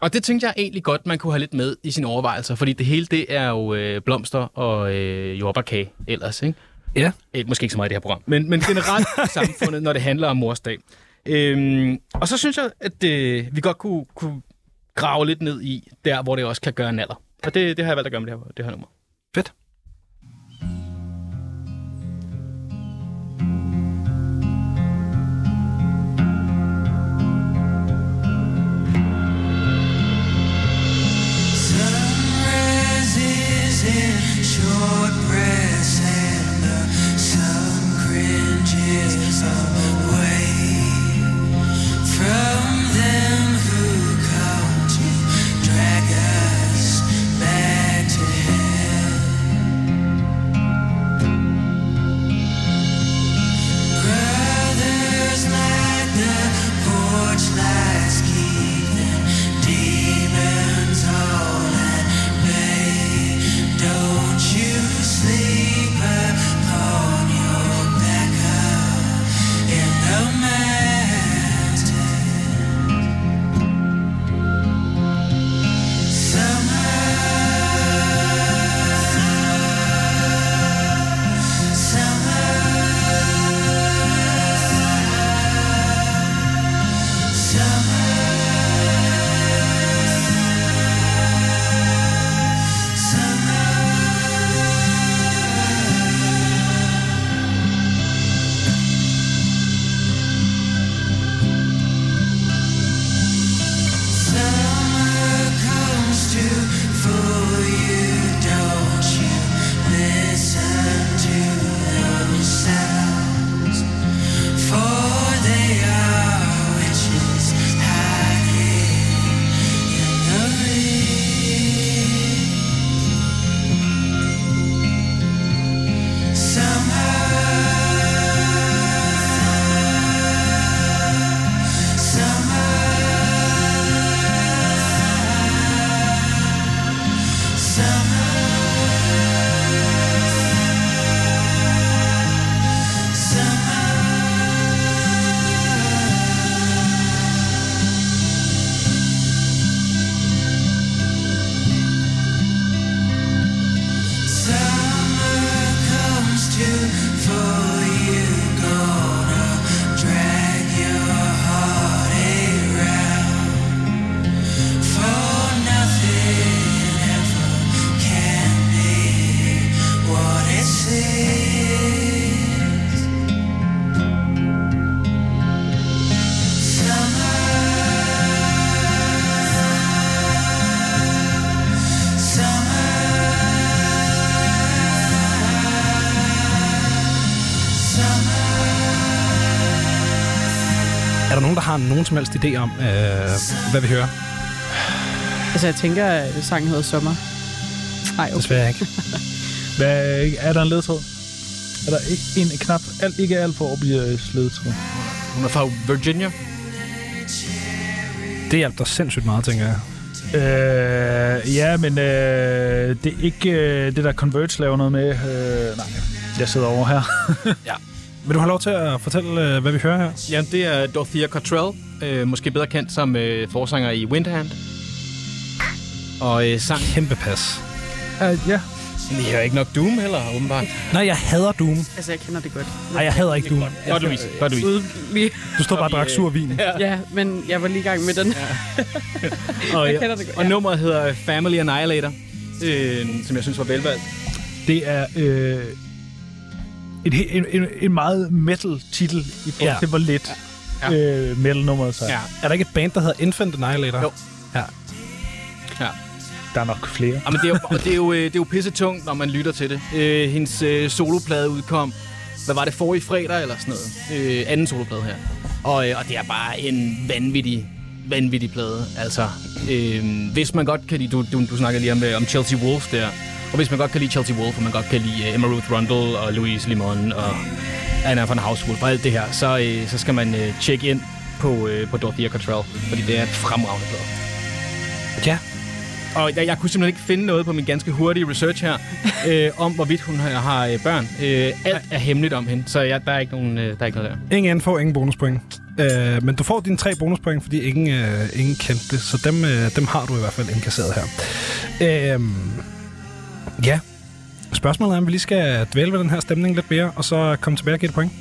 og det tænkte jeg egentlig godt, man kunne have lidt med i sine overvejelser, fordi det hele det er jo øh, blomster og øh, jordbærkage ellers, ikke? Ja. Øh, måske ikke så meget i det her program, men, men generelt i samfundet, når det handler om morsdag. Øhm, og så synes jeg, at øh, vi godt kunne, kunne grave lidt ned i, der hvor det også kan gøre en alder. Og det, det har jeg valgt at gøre med det her, det her nummer. Fedt. Er der nogen, der har nogen som helst idé om, øh, hvad vi hører? Altså, jeg tænker, at sangen hedder Sommer. Nej, okay. Desværre ikke. Hvad, er der en ledtråd? Er der ikke en knap? Alt, ikke alt for obligatorisk ledtråd. Hun er fra Virginia. Det hjalp dig sindssygt meget, tænker jeg. Øh, ja, men øh, det er ikke øh, det, der Converge laver noget med. Øh, nej, jeg sidder over her. Vil du have lov til at fortælle, øh, hvad vi hører her? Ja, det er Dorothea Cottrell, øh, måske bedre kendt som øh, forsanger i Windhand. Og øh, sang... Kæmpe pas. uh, ja, Vi hører ikke nok Doom heller, åbenbart. Nej, jeg hader Doom. Altså, jeg kender det godt. Nej, jeg hader ikke Doom. Godt, Louise. Godt, Louise. Ude, vi, Du står bare og drak sur vin. ja, men jeg var lige i gang med den. Og, Jeg kender det godt, og ja. nummeret hedder Family Annihilator, øh, som jeg synes var velvalgt. det er øh, en, en, en, en meget metal titel i forhold Ja. til, hvor lidt Ja. øh, metal nummeret så. Ja. Er der ikke et band, der hedder Infant Annihilator? Jo. Ja. ja. Der er nok flere. Jamen, det er jo, og det er jo, øh, det er jo pisse tungt, når man lytter til det. Øh, hendes øh, soloplade udkom, hvad var det, for i fredag eller sådan noget? Øh, anden soloplade her. Og, øh, og det er bare en vanvittig, vanvittig plade. Altså, øh, hvis man godt kan lide, du, du, du snakker lige om, øh, om Chelsea Wolf der, og hvis man godt kan lide Chelsea Wolf, og man godt kan lide øh, Emma Ruth Rundle og Louise Limon og Anna von Hauswolf og alt det her, så, øh, så skal man øh, tjekke ind på, på Dorothea Cottrell, fordi det er et fremragende plade. Ja. og jeg, jeg kunne simpelthen ikke finde noget på min ganske hurtige research her, øh, om hvorvidt hun har, har øh, børn. Øh, alt er hemmeligt om hende, så jeg, der, er ikke nogen, øh, der er ikke noget der. Ingen info, ingen bonuspoint. Øh, men du får dine tre bonuspoint, fordi ingen, øh, ingen kendte det, så dem, øh, dem har du i hvert fald indkasseret her. Øh, ja, spørgsmålet er, om vi lige skal dvæle ved den her stemning lidt mere, og så komme tilbage og give et point.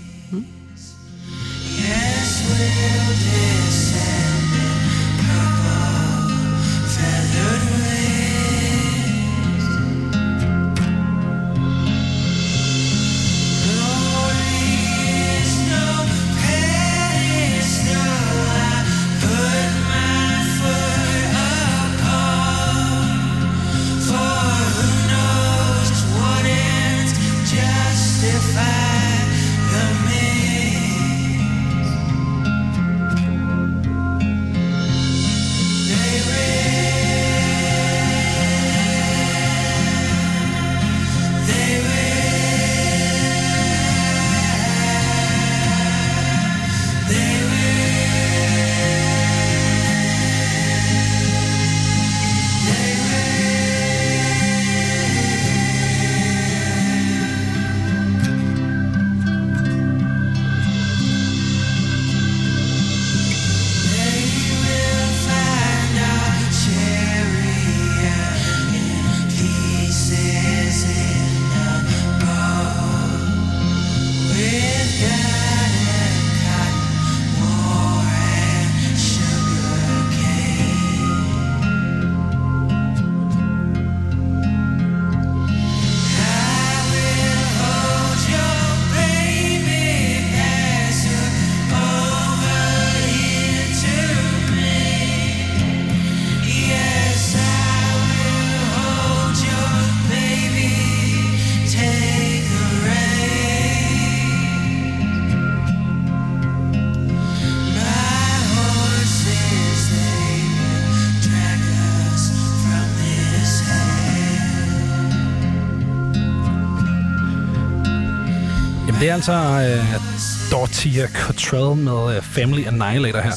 Er altså øh, Dortia Cottrell med øh, Family Annihilator her.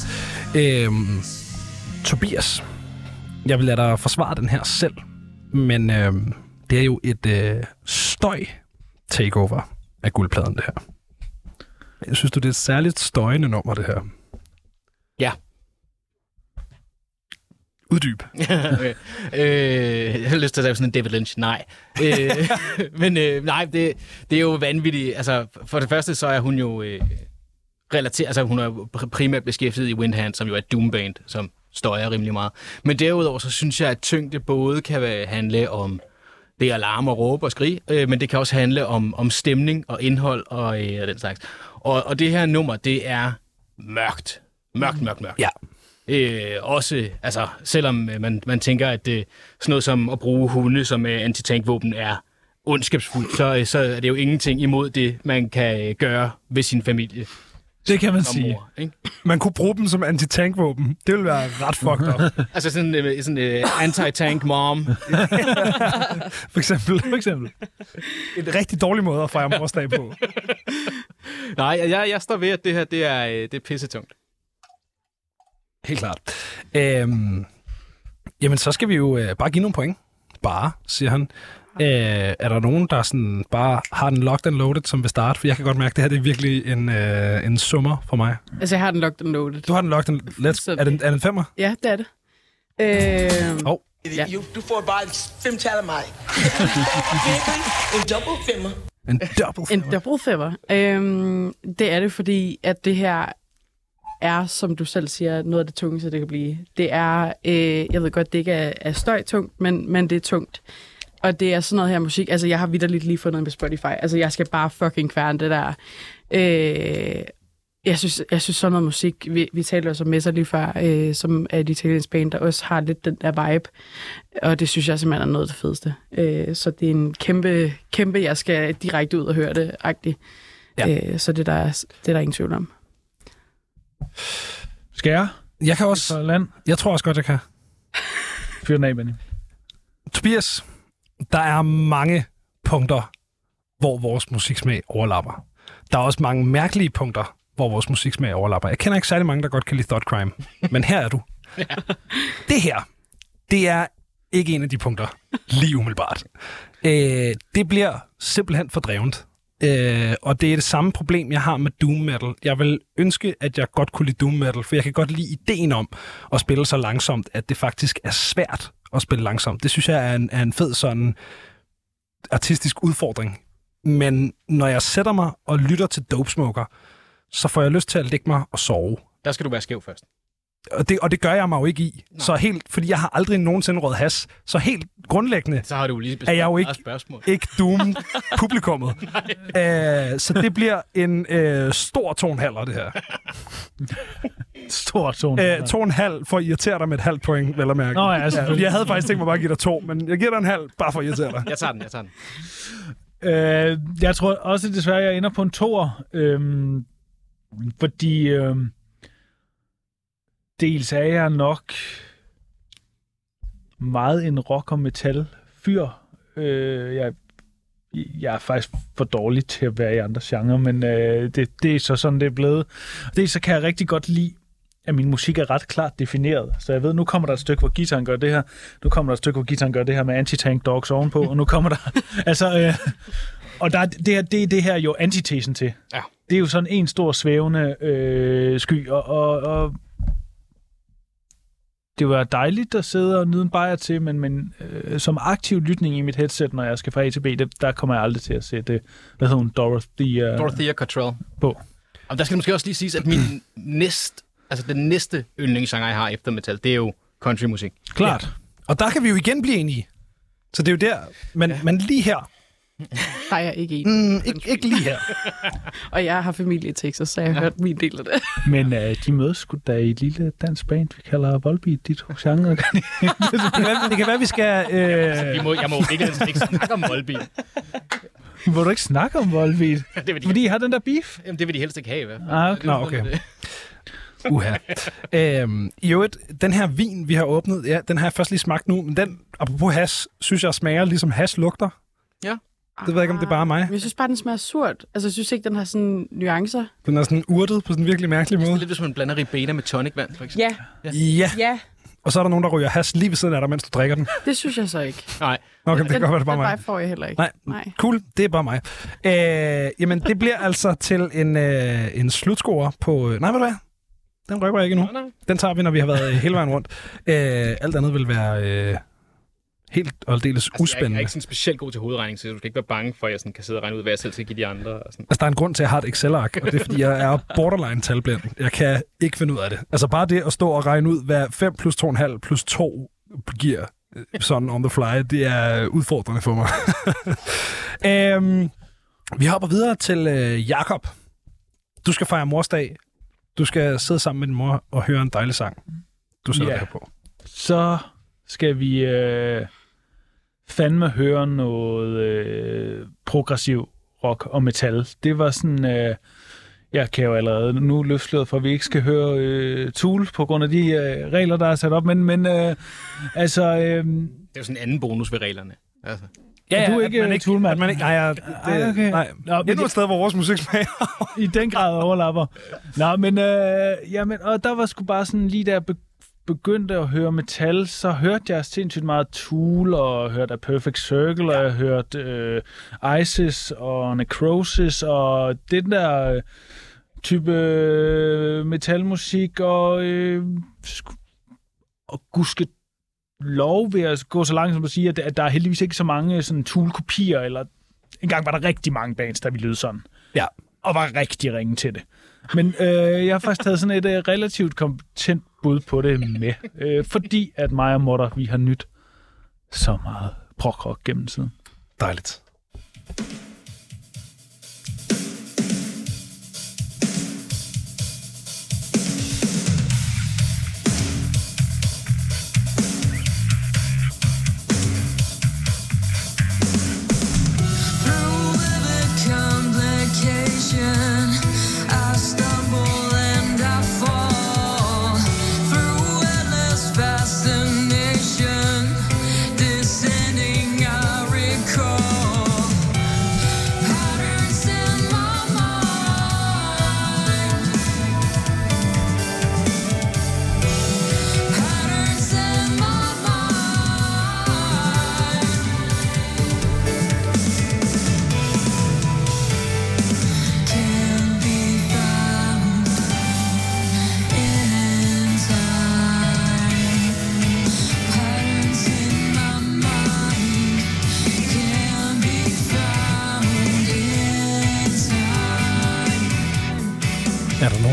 Øhm, Tobias, jeg vil lade dig forsvare den her selv, men øh, det er jo et øh, støj takeover af guldpladen, det her. Jeg synes du, det er et særligt støjende nummer, det her. Ja. Uddyb. øh, jeg har lyst til at sige sådan en David Lynch. Nej. Øh, men øh, nej, det, det er jo vanvittigt. Altså, for det første, så er hun jo øh, relateret, altså hun er primært beskæftiget i Windhand, som jo er et doomband, som støjer rimelig meget. Men derudover, så synes jeg, at tyngde både kan være- handle om det er alarm og råbe og skrige, øh, men det kan også handle om, om stemning og indhold og, øh, og den slags. Og, og det her nummer, det er mørkt. Mørkt, mørkt, mørkt. Ja. Øh, også, altså, selvom øh, man, man tænker, at det, sådan noget som at bruge hunde som øh, antitankvåben er ondskabsfuldt, så, øh, så er det jo ingenting imod det, man kan øh, gøre ved sin familie Det kan man sige. mor. Ikke? Man kunne bruge dem som antitankvåben. Det ville være ret fucked up. Altså sådan en øh, sådan, øh, anti-tank mom. For eksempel. For eksempel. En rigtig dårlig måde at fejre morsdag på. Nej, jeg, jeg står ved, at det her det er, øh, det er pissetungt. Helt klart. Øhm, jamen, så skal vi jo øh, bare give nogle point. Bare, siger han. Øh, er der nogen, der sådan bare har den locked and loaded, som vil starte? For jeg kan godt mærke, at det her det er virkelig en, øh, en summer for mig. Altså, jeg har den locked and loaded. Du har den locked and... Let's, er, den, er den femmer? Ja, det er det. Øh, Hov. Ja. Du får bare femtal af mig. en double femmer. En double En femmer. double femmer. Øhm, det er det, fordi at det her er, som du selv siger, noget af det tungeste, det kan blive. Det er, øh, jeg ved godt, det ikke er, er støjtungt, men, men det er tungt. Og det er sådan noget her musik, altså jeg har vidderligt lige fundet den på Spotify. Altså jeg skal bare fucking kværne det der. Øh, jeg synes, jeg synes sådan noget musik, vi, vi talte også om Messer lige før, øh, som er et italiensk band, der også har lidt den der vibe. Og det synes jeg simpelthen er noget af det fedeste. Øh, så det er en kæmpe, kæmpe, jeg skal direkte ud og høre det, agtigt. Ja. Øh, så det er, der, det er der ingen tvivl om. Skal jeg? Jeg kan også... Land? Jeg tror også godt, jeg kan. Fyr den af, Benny. Tobias, der er mange punkter, hvor vores musiksmag overlapper. Der er også mange mærkelige punkter, hvor vores musiksmag overlapper. Jeg kender ikke særlig mange, der godt kan lide Thought Crime, men her er du. Det her, det er ikke en af de punkter lige umiddelbart. Øh, det bliver simpelthen for drevent. Øh, og det er det samme problem, jeg har med Doom Metal. Jeg vil ønske, at jeg godt kunne lide Doom Metal, for jeg kan godt lide ideen om at spille så langsomt, at det faktisk er svært at spille langsomt. Det synes jeg er en, er en fed sådan artistisk udfordring. Men når jeg sætter mig og lytter til Dope Smoker, så får jeg lyst til at ligge mig og sove. Der skal du være skæv først. Og det, og det gør jeg mig jo ikke i. Nej. Så helt, fordi jeg har aldrig nogensinde råd has. Så helt grundlæggende Så har du lige er jeg jo ikke, spørgsmål. ikke doom publikummet. Æh, så det bliver en øh, stor to halv, det her. Stor tone. Æh, to og en halv for at irritere dig med et halvt point, vel at mærke. Nå ja, fordi jeg havde faktisk tænkt mig bare at give dig to, men jeg giver dig en halv, bare for at irritere dig. Jeg tager den, jeg tager den. Øh, jeg tror også desværre, jeg ender på en toer. Øhm, fordi øhm, dels er jeg nok meget en rock- og metal-fyr. Øh, jeg, jeg er faktisk for dårlig til at være i andre genrer, men øh, det, det er så sådan, det er blevet. Dels så kan jeg rigtig godt lide, at min musik er ret klart defineret. Så jeg ved, nu kommer der et stykke, hvor guitaren gør det her. Nu kommer der et stykke, hvor guitaren gør det her med anti-tank dogs ovenpå. Og nu kommer der... altså, øh, og der, er- det, her, det er det her jo antitesen til. Ja. Det er jo sådan en stor svævende øh, sky, og, og, og det var dejligt at sidde og nyde en bajer til, men, men øh, som aktiv lytning i mit headset, når jeg skal fra A til B, det, der kommer jeg aldrig til at sætte, hvad hedder hun, Dorothy, øh, Dorothea Cottrell. på. Og der skal måske også lige siges, at min næst, altså den næste yndlingssanger, jeg har efter metal, det er jo countrymusik. Klart. Og der kan vi jo igen blive enige. Så det er jo der. Men, ja. men lige her. Der er jeg ikke en. Mm, ikke, ikke lige her. Og jeg har familie i Texas, så jeg har hørt min del af det. Men øh, de mødes sgu da i et lille dansk band, vi kalder Volbeat, de to genre. Det kan være, det kan være vi skal... Øh, Vi må, jeg må ikke, ikke snakke om Volbeat. Må du ikke snakke om Volbeat? Det vil de, Fordi I har den der beef? jamen, det vil de helst ikke have, i hvert fald. Ah, okay. Nå, okay. Uha. Øhm, I øvrigt, den her vin, vi har åbnet, ja, den har jeg først lige smagt nu, men den, apropos has, synes jeg smager ligesom has lugter. Det ved jeg ikke, om det er bare mig. Men Jeg synes bare, den smager surt. Altså, jeg synes ikke, den har sådan nuancer. Den er sådan urtet på sådan en virkelig mærkelig Det er måde. lidt, hvis man blander ribena med tonicvand, for eksempel. Ja, Ja, ja, og så er der nogen, der ryger has lige ved siden af dig, mens du drikker den. det synes jeg så ikke. Nej, Okay, det kan godt være, det er bare mig. får jeg heller ikke. Nej, Nej. cool. Det er bare mig. Øh, jamen, det bliver altså til en, øh, en slutscore på... Øh, nej, ved du hvad? Den rykker jeg ikke nu. Den tager vi, når vi har været hele vejen rundt. Øh, alt andet vil være øh, helt og aldeles Altså, jeg, er, jeg er uspændende. ikke sådan specielt god til hovedregning, så du skal ikke være bange for, at jeg sådan kan sidde og regne ud, hvad jeg selv skal give de andre. Og sådan. Altså, der er en grund til, at jeg har et Excel-ark, og det er, fordi jeg er borderline talblind. Jeg kan ikke finde ud af det. Altså, bare det at stå og regne ud, hvad 5 plus 2,5 plus 2 giver øh, sådan on the fly, det er udfordrende for mig. øhm, vi hopper videre til øh, Jakob. Du skal fejre morsdag. Du skal sidde sammen med din mor og høre en dejlig sang. Du sætter yeah. her på. Så skal vi øh, fandme høre noget øh, progressiv rock og metal. Det var sådan... Øh, jeg kan jo allerede nu løfte for, at vi ikke skal høre øh, Tool på grund af de øh, regler, der er sat op. Men, men øh, altså... Øh, Det er jo sådan en anden bonus ved reglerne. Altså. Ja, du er ikke at man ikke, Toolman. at man ikke, nej, jeg, det, Ej, okay. nej. Nå, men det- et sted, hvor vores musik smager. i den grad overlapper. Nå, men, øh, jamen, og der var sgu bare sådan, lige be- begyndte at høre metal, så hørte jeg sindssygt meget Tool, og hørte A Perfect Circle, ja. og jeg hørte øh, Isis og Necrosis, og den der øh, type øh, metalmusik, og, øh, og gudsket lov ved at gå så langt som at sige, at, at der er heldigvis ikke så mange sådan Tool-kopier, eller engang var der rigtig mange bands, der ville lyde sådan Ja. og var rigtig ringe til det. Men øh, jeg har faktisk taget sådan et øh, relativt kompetent bud på det med, øh, fordi at mig og Motter, vi har nyt så meget prokrok gennem tiden. Dejligt.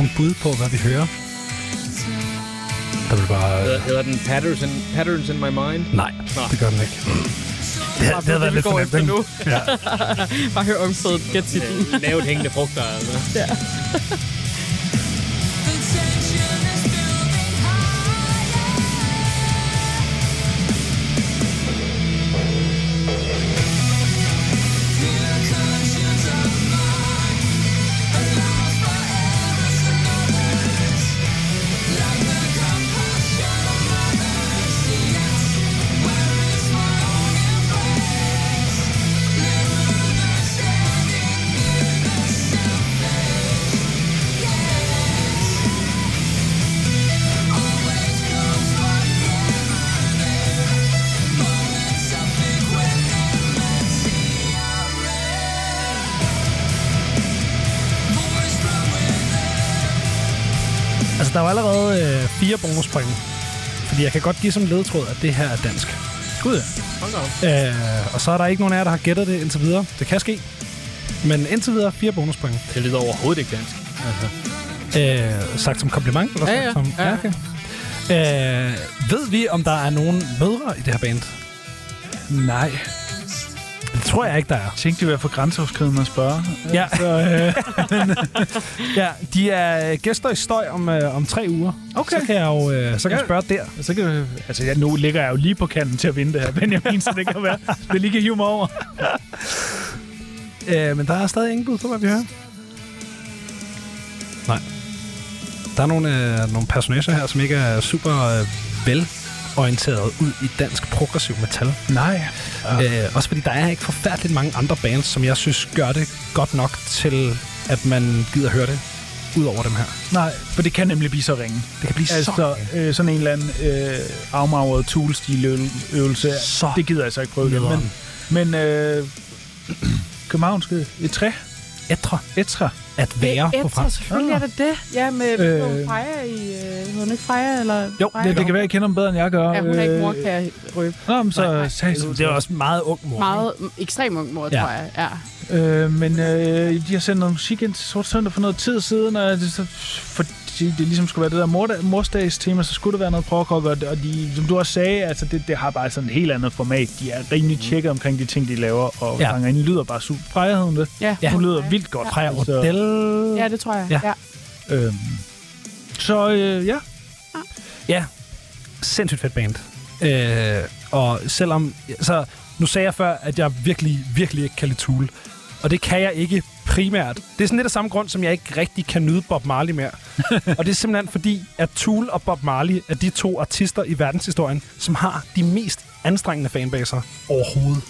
Er nogen bud på, hvad vi hører? Der vil bare... Hedder, hedder den Patterns in, Patterns in My Mind? Nej, det gør den ikke. Det, har- det havde været lidt for nemt, ikke? nu. Ja. Bare hør omkvædet, gæt titlen. Lavt hængende frugter, altså. Altså, allerede øh, fire bonuspoint. Fordi jeg kan godt give som ledtråd, at det her er dansk. Gud, ja. Øh, og så er der ikke nogen af jer, der har gættet det indtil videre. Det kan ske. Men indtil videre fire bonuspoint. Det lyder overhovedet ikke dansk. Altså. Øh, sagt som kompliment? Eller Ja, ja. Som, Ja. okay. Øh, ved vi, om der er nogen mødre i det her band? Nej. Tror jeg ikke, der er. Jeg tænkte, det ville være for grænseoverskridende at spørge. Ja. Så, øh, Ja, de er gæster i støj om, øh, om tre uger. Okay. Så kan jeg jo øh, så kan jeg spørge der. så kan det, altså, ja, nu ligger jeg jo lige på kanten til at vinde det her, Benjamin, så det kan være, det lige kan hive mig over. Øh, men der er stadig ingen bud på, hvad vi hører. Nej. Der er nogle, øh, nogle personager her, som ikke er super øh, velorienteret ud i dansk progressiv metal. Nej. Øh, også fordi der er ikke forfærdeligt mange andre bands, som jeg synes gør det godt nok til, at man gider høre det ud over dem her. Nej, for det kan nemlig blive så ringe. Det kan blive så... Altså, øh, sådan en eller anden øh, afmagret tool-stil-øvelse, Så det gider jeg så ikke prøve det. Men, men øh, københavnske et træ, Etre etra. at være på Efter, fransk. selvfølgelig er det det. Ja, med Øh. øh, Freja i... Øh, hun ikke Freja, eller... Jo, Freja? Det, det kan være, jeg kender dem bedre, end jeg gør. Ja, hun er ikke Øh, mor, kan jeg røbe. Nå, men så Nej, nej. sagde Det er også meget ung mor. Meget ekstrem ung mor, Ja. tror jeg. Ja. Øh, men øh, de har sendt noget musik ind til Sort Søndag for noget tid siden, og det, så, fordi det ligesom skulle være det der mor, morsdags tema, så skulle det være noget prog og, og de, som du også sagde, altså det, det har bare sådan et helt andet format. De er rimelig tjekket omkring de ting, de laver, og Ja. ja. sangerinden lyder bare super. Freja hed hun det. Ja. Ja. Hun lyder vildt godt. Freja Så, Rodel. ja, det tror jeg. Ja. Ja. ja. øhm, så øh, ja, Ja, sindssygt fedt band. Øh, og selvom... Så nu sagde jeg før, at jeg virkelig, virkelig ikke kan lide Tool. Og det kan jeg ikke primært. Det er sådan lidt af samme grund, som jeg ikke rigtig kan nyde Bob Marley mere. og det er simpelthen fordi, at Tool og Bob Marley er de to artister i verdenshistorien, som har de mest anstrengende fanbaser overhovedet.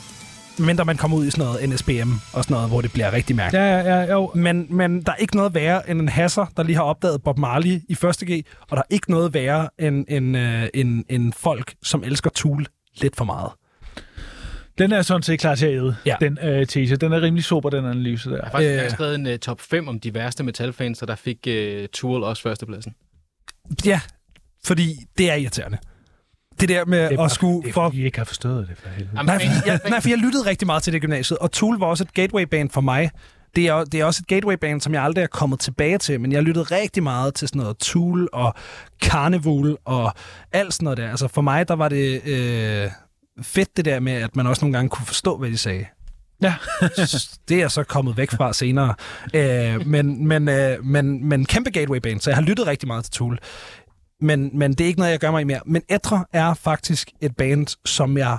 Mindre man kommer ud i sådan noget NSBM og sådan noget, hvor det bliver rigtig mærkeligt. ja, ja, ja, jo. Men, men der er ikke noget værre end en hasser, der lige har opdaget Bob Marley i første G, og der er ikke noget værre end, end, øh, end, end folk, som elsker Tool lidt for meget. Den er sådan set klar til at æde, Ja. den øh, tese. Den er rimelig super, den analyse der. Jeg har faktisk Øh. skrevet en uh, top 5 om de værste metalfans, så der fik uh, Tool også førstepladsen. Ja, fordi det er irriterende. Det der med Det er, at skulle... det er, For, fordi I ikke har forstået det for helvede. Jamen, nej, for, jeg, nej, for jeg lyttede rigtig meget til det i gymnasiet, og Tool var også et gateway-band for mig. Det er, det er også et gateway-band, som jeg aldrig er kommet tilbage til, men jeg lyttede rigtig meget til sådan noget Tool og Carnival og alt sådan noget der. Altså for mig, der var det øh, fedt det der med, at man også nogle gange kunne forstå, hvad de sagde. Ja. det er jeg så kommet væk fra senere. Øh, men, men, øh, men, men kæmpe gateway-band, så jeg har lyttet rigtig meget til Tool. Men, men det er ikke noget, jeg gør mig i mere. Men Etre er faktisk et band, som jeg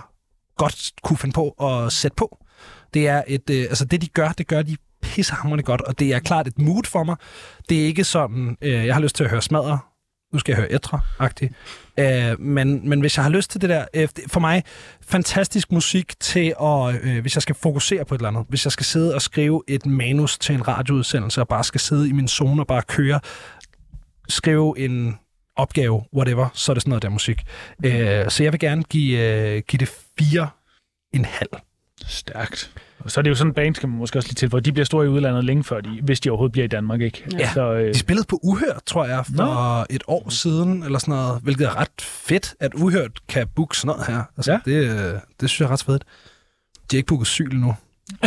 godt kunne finde på at sætte på. Det er et, øh, altså det de gør, det gør de pissehammerende godt, og det er klart et mood for mig. Det er ikke sådan, øh, jeg har lyst til at høre smadre, nu skal jeg høre etre-agtigt. Øh, men, men hvis jeg har lyst til det der, øh, det- for mig, fantastisk musik til at, øh, hvis jeg skal fokusere på et eller andet, hvis jeg skal sidde og skrive et manus til en radioudsendelse, og bare skal sidde i min zone og bare køre, skrive en opgave, whatever, så er det sådan noget der musik. Øh, så jeg vil gerne give, øh, give det fire en halv. Stærkt. Og så er det jo sådan en band, skal man måske også lige til, hvor de bliver store i udlandet længe før, de, hvis de overhovedet bliver i Danmark, ikke? Ja. Så, øh, De spillede på Uhørt, tror jeg, for Nå. et år siden, eller sådan noget, hvilket er ret fedt, at Uhørt kan booke sådan noget her. Altså, Ja. det, øh, det synes jeg er ret fedt. De har ikke booket syl nu.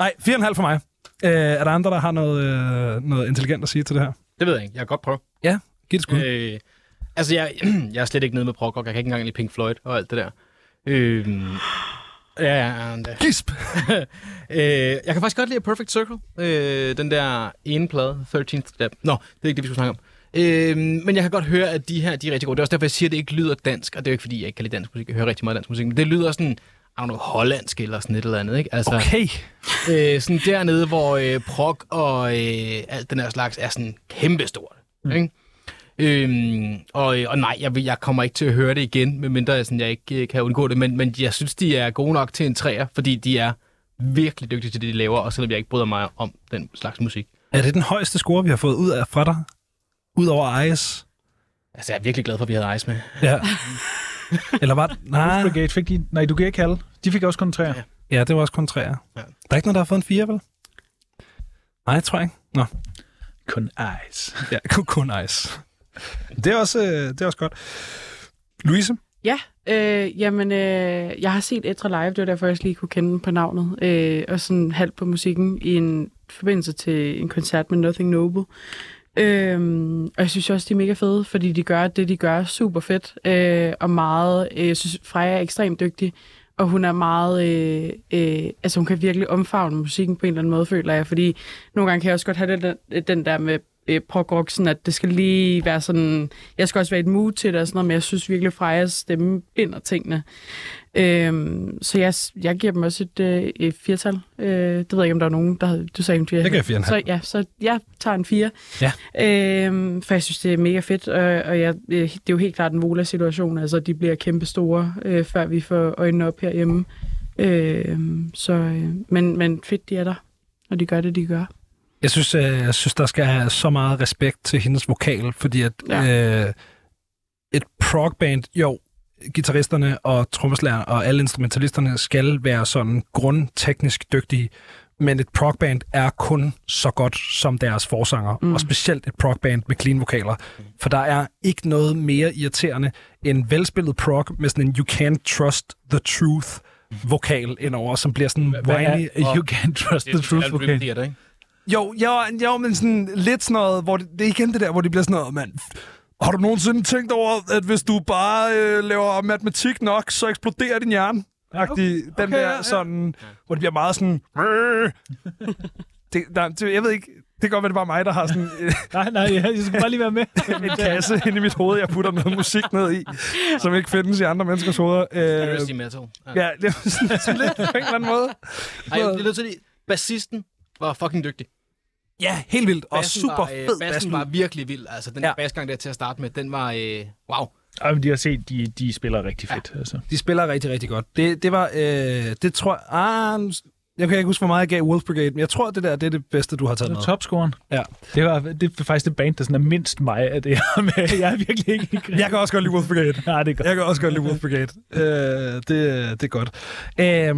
Ej, 4,5 for mig. Øh, er der andre, der har noget, øh, noget intelligent at sige til det her? Det ved jeg ikke. Jeg kan godt prøve. Ja, giv det skud. Øh, altså, jeg, jeg er slet ikke nede med prog rock. Jeg kan ikke engang lide Pink Floyd og alt det der. Øh, ja, ja, Gisp! øh, jeg kan faktisk godt lide Perfect Circle. Øh, den der ene plade, 13th Step. Nå, det er ikke det, vi skulle snakke om. Øh, men jeg kan godt høre, at de her de er rigtig gode. Det er også derfor, jeg siger, at det ikke lyder dansk. Og det er jo ikke, fordi jeg ikke kan lide dansk musik. Jeg hører rigtig meget dansk musik. Men det lyder sådan, don't know, hollandsk eller sådan et eller andet. Ikke? Altså, Okay. øh, sådan dernede, hvor øh, prog og øh, alt den her slags er sådan kæmpestort. Mm. Ikke? Øhm, og, og nej, jeg, jeg kommer ikke til at høre det igen, medmindre jeg, sådan, jeg ikke kan undgå det. Men, men jeg synes, de er gode nok til en træer, fordi de er virkelig dygtige til det, de laver, og selvom jeg ikke bryder mig om den slags musik. Er det den højeste score, vi har fået ud af fra dig? Udover Ice? Altså, jeg er virkelig glad for, at vi havde Ice med. Ja. Eller var det? Nej. Brigade fik de... Nej, du kan ikke kalde. De fik også kun træer. Ja. Ja, det var også kun træer. Ja. Der er ikke nogen, der har fået en fire, vel? Nej, jeg tror ikke. Nå. Kun ice. Ja, kun, kun Ice. Det er også, øh, det er også godt. Louise? Ja, øh, jamen, øh, jeg har set Etra live, det var derfor, jeg også lige kunne kende den på navnet, øh, og sådan halvt på musikken i en forbindelse til en koncert med Nothing Noble. Øhm, og jeg synes også, de er mega fede, fordi de gør det, de gør super fedt, øh, og meget, øh, jeg synes, Freja er ekstremt dygtig, og hun er meget, øh, øh, altså hun kan virkelig omfavne musikken på en eller anden måde, føler jeg, fordi nogle gange kan jeg også godt have den, den der med øh, prog sådan at det skal lige være sådan, jeg skal også være et mood til det og sådan noget, men jeg synes virkelig, Frejas stemme binder tingene. Øhm, så jeg, jeg giver dem også et, øh, et firtal. Øh, det ved jeg ikke, om der er nogen, der havde, du sagde en fire. Jeg giver fire Så ja, så jeg tager en fire. Ja. Øhm, for jeg synes, det er mega fedt, og, og jeg, øh, det er jo helt klart en Vola-situation. Altså, de bliver kæmpe store, øh, før vi får øjnene op herhjemme. Øh, så, øh, men, men fedt, de er der, og de gør det, de gør. Jeg synes, øh, jeg synes, der skal have så meget respekt til hendes vokal, fordi at ja. øh, et progband, jo, gitarristerne og trommeslagerne og alle instrumentalisterne skal være sådan grundteknisk dygtige, men et progband er kun så godt som deres forsanger, mm. og specielt et progband med clean vokaler, for der er ikke noget mere irriterende end velspillet prog med sådan en You Can't Trust the Truth vokal indover, som bliver sådan whiny. er, you can't trust the truth, okay. Theater, ikke? Jo, jo, jo, men sådan lidt sådan noget, hvor det, det er igen det der, hvor de bliver sådan noget, mand. Har du nogensinde tænkt over, at hvis du bare øh, laver matematik nok, så eksploderer din hjerne? Okay, den okay, der ja, ja. sådan, hvor det bliver meget sådan... det, der, det, jeg ved ikke, det kan godt være, det er bare mig, der har sådan øh, Nej, nej, jeg, jeg skal bare lige være med. en kasse inde i mit hoved, jeg putter noget musik ned i, som ikke findes i andre menneskers hoveder. Øh, Heresy Metal. Ja. ja, det er sådan, sådan lidt på en eller anden måde. Ej, jeg bliver nødt til at bassisten var fucking dygtig. Ja, helt vildt. Og Bassen super var, øh, fed Bassen basslyd. var virkelig vild. Altså, den Ja. ja. basgang der til at starte med, den var... Øh, wow. Ej, men de har set, de, de spiller rigtig fedt. Altså. De spiller rigtig, rigtig godt. Det, det var, øh, det tror jeg, ah, jeg kan ikke huske, hvor meget jeg gav Wolf Brigade, men jeg tror, det der det er det bedste, du har taget Det med. var topscoren. Ja. Det, var, det er faktisk det band, der sådan er mindst mig af det her med. Jeg er virkelig ikke... Jeg kan også godt lide Wolf Brigade. Nej, det er godt. Jeg kan også godt lide Wolf Brigade. øh, det, det er godt. Øh,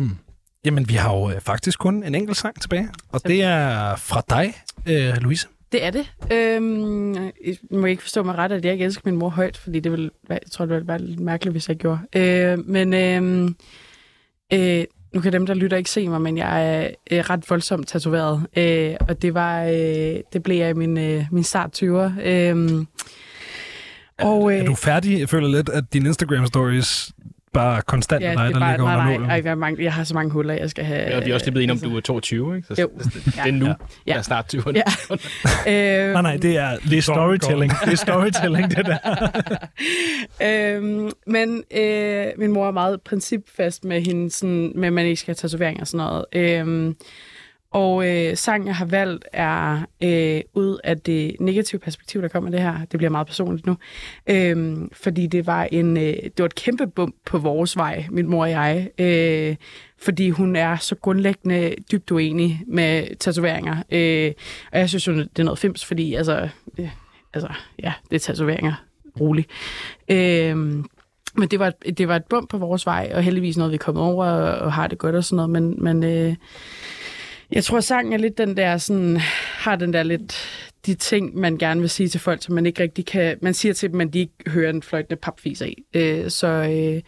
jamen, vi har jo øh, faktisk kun en enkelt sang tilbage, og det er fra dig, øh, Louise. Det er det. Øhm, jeg må ikke forstå mig ret, at jeg ikke elsker min mor højt, fordi det ville, være- jeg tror, det ville være lidt mærkeligt, hvis jeg gjorde. Øh, men øh, øh, nu kan dem, der lytter, ikke se mig, men jeg er øh, ret voldsomt tatoveret. Øh, og det var, øh, det blev jeg i min, øh, min start 20'er. Øh, og, øh, Er du færdig? Jeg føler lidt, at dine Instagram-stories bare konstant ja, dig, er der bare, ligger nej, under nej, nålen. ej, jeg, har mange, jeg har så mange huller, jeg skal have. Ja, vi er også lige blevet enige om, du er 22, ikke? Så, Jo. det, det, det er nu, Ja. der er start 20'erne. Ja. Øh, Nej, nej, det er... Det er storytelling. Det er storytelling, det der. øhm, men øh, min mor er meget principfast med hende, sådan, med at man ikke skal have tatoveringer og sådan noget. Øhm, og øh, sangen, jeg har valgt, er øh, ud af det negative perspektiv, der kommer det her. Det bliver meget personligt nu. Øh, fordi det var, en, øh, det var et kæmpe bump på vores vej, min mor og jeg. Øh, fordi hun er så grundlæggende dybt uenig med tatoveringer. Øh, og jeg synes jo, det er noget fims, fordi altså, øh, altså, ja, det er tatoveringer. Rolig. Øh, men det var, et- det var et bump på vores vej, og heldigvis noget, vi er kommet over og, og har det godt og sådan noget. Men, men øh, jeg tror, sangen er lidt den der, sådan, har den der lidt de ting, man gerne vil sige til folk, som man ikke rigtig kan... Man siger til dem, at de ikke hører en fløjtende papfiser i. Øh, så øh,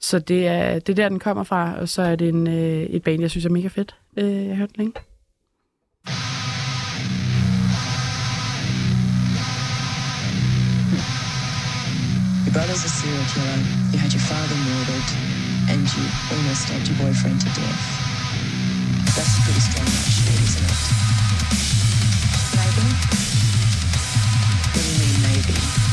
så det, er, det er der, den kommer fra, og så er det en, øh, et band, jeg synes er mega fedt. Øh, jeg har hørt den længe. Your brother's a serial killer. You had your father murdered, and you almost stabbed your boyfriend to death. That's pretty strong match, isn't it? Maybe. Mean, maybe?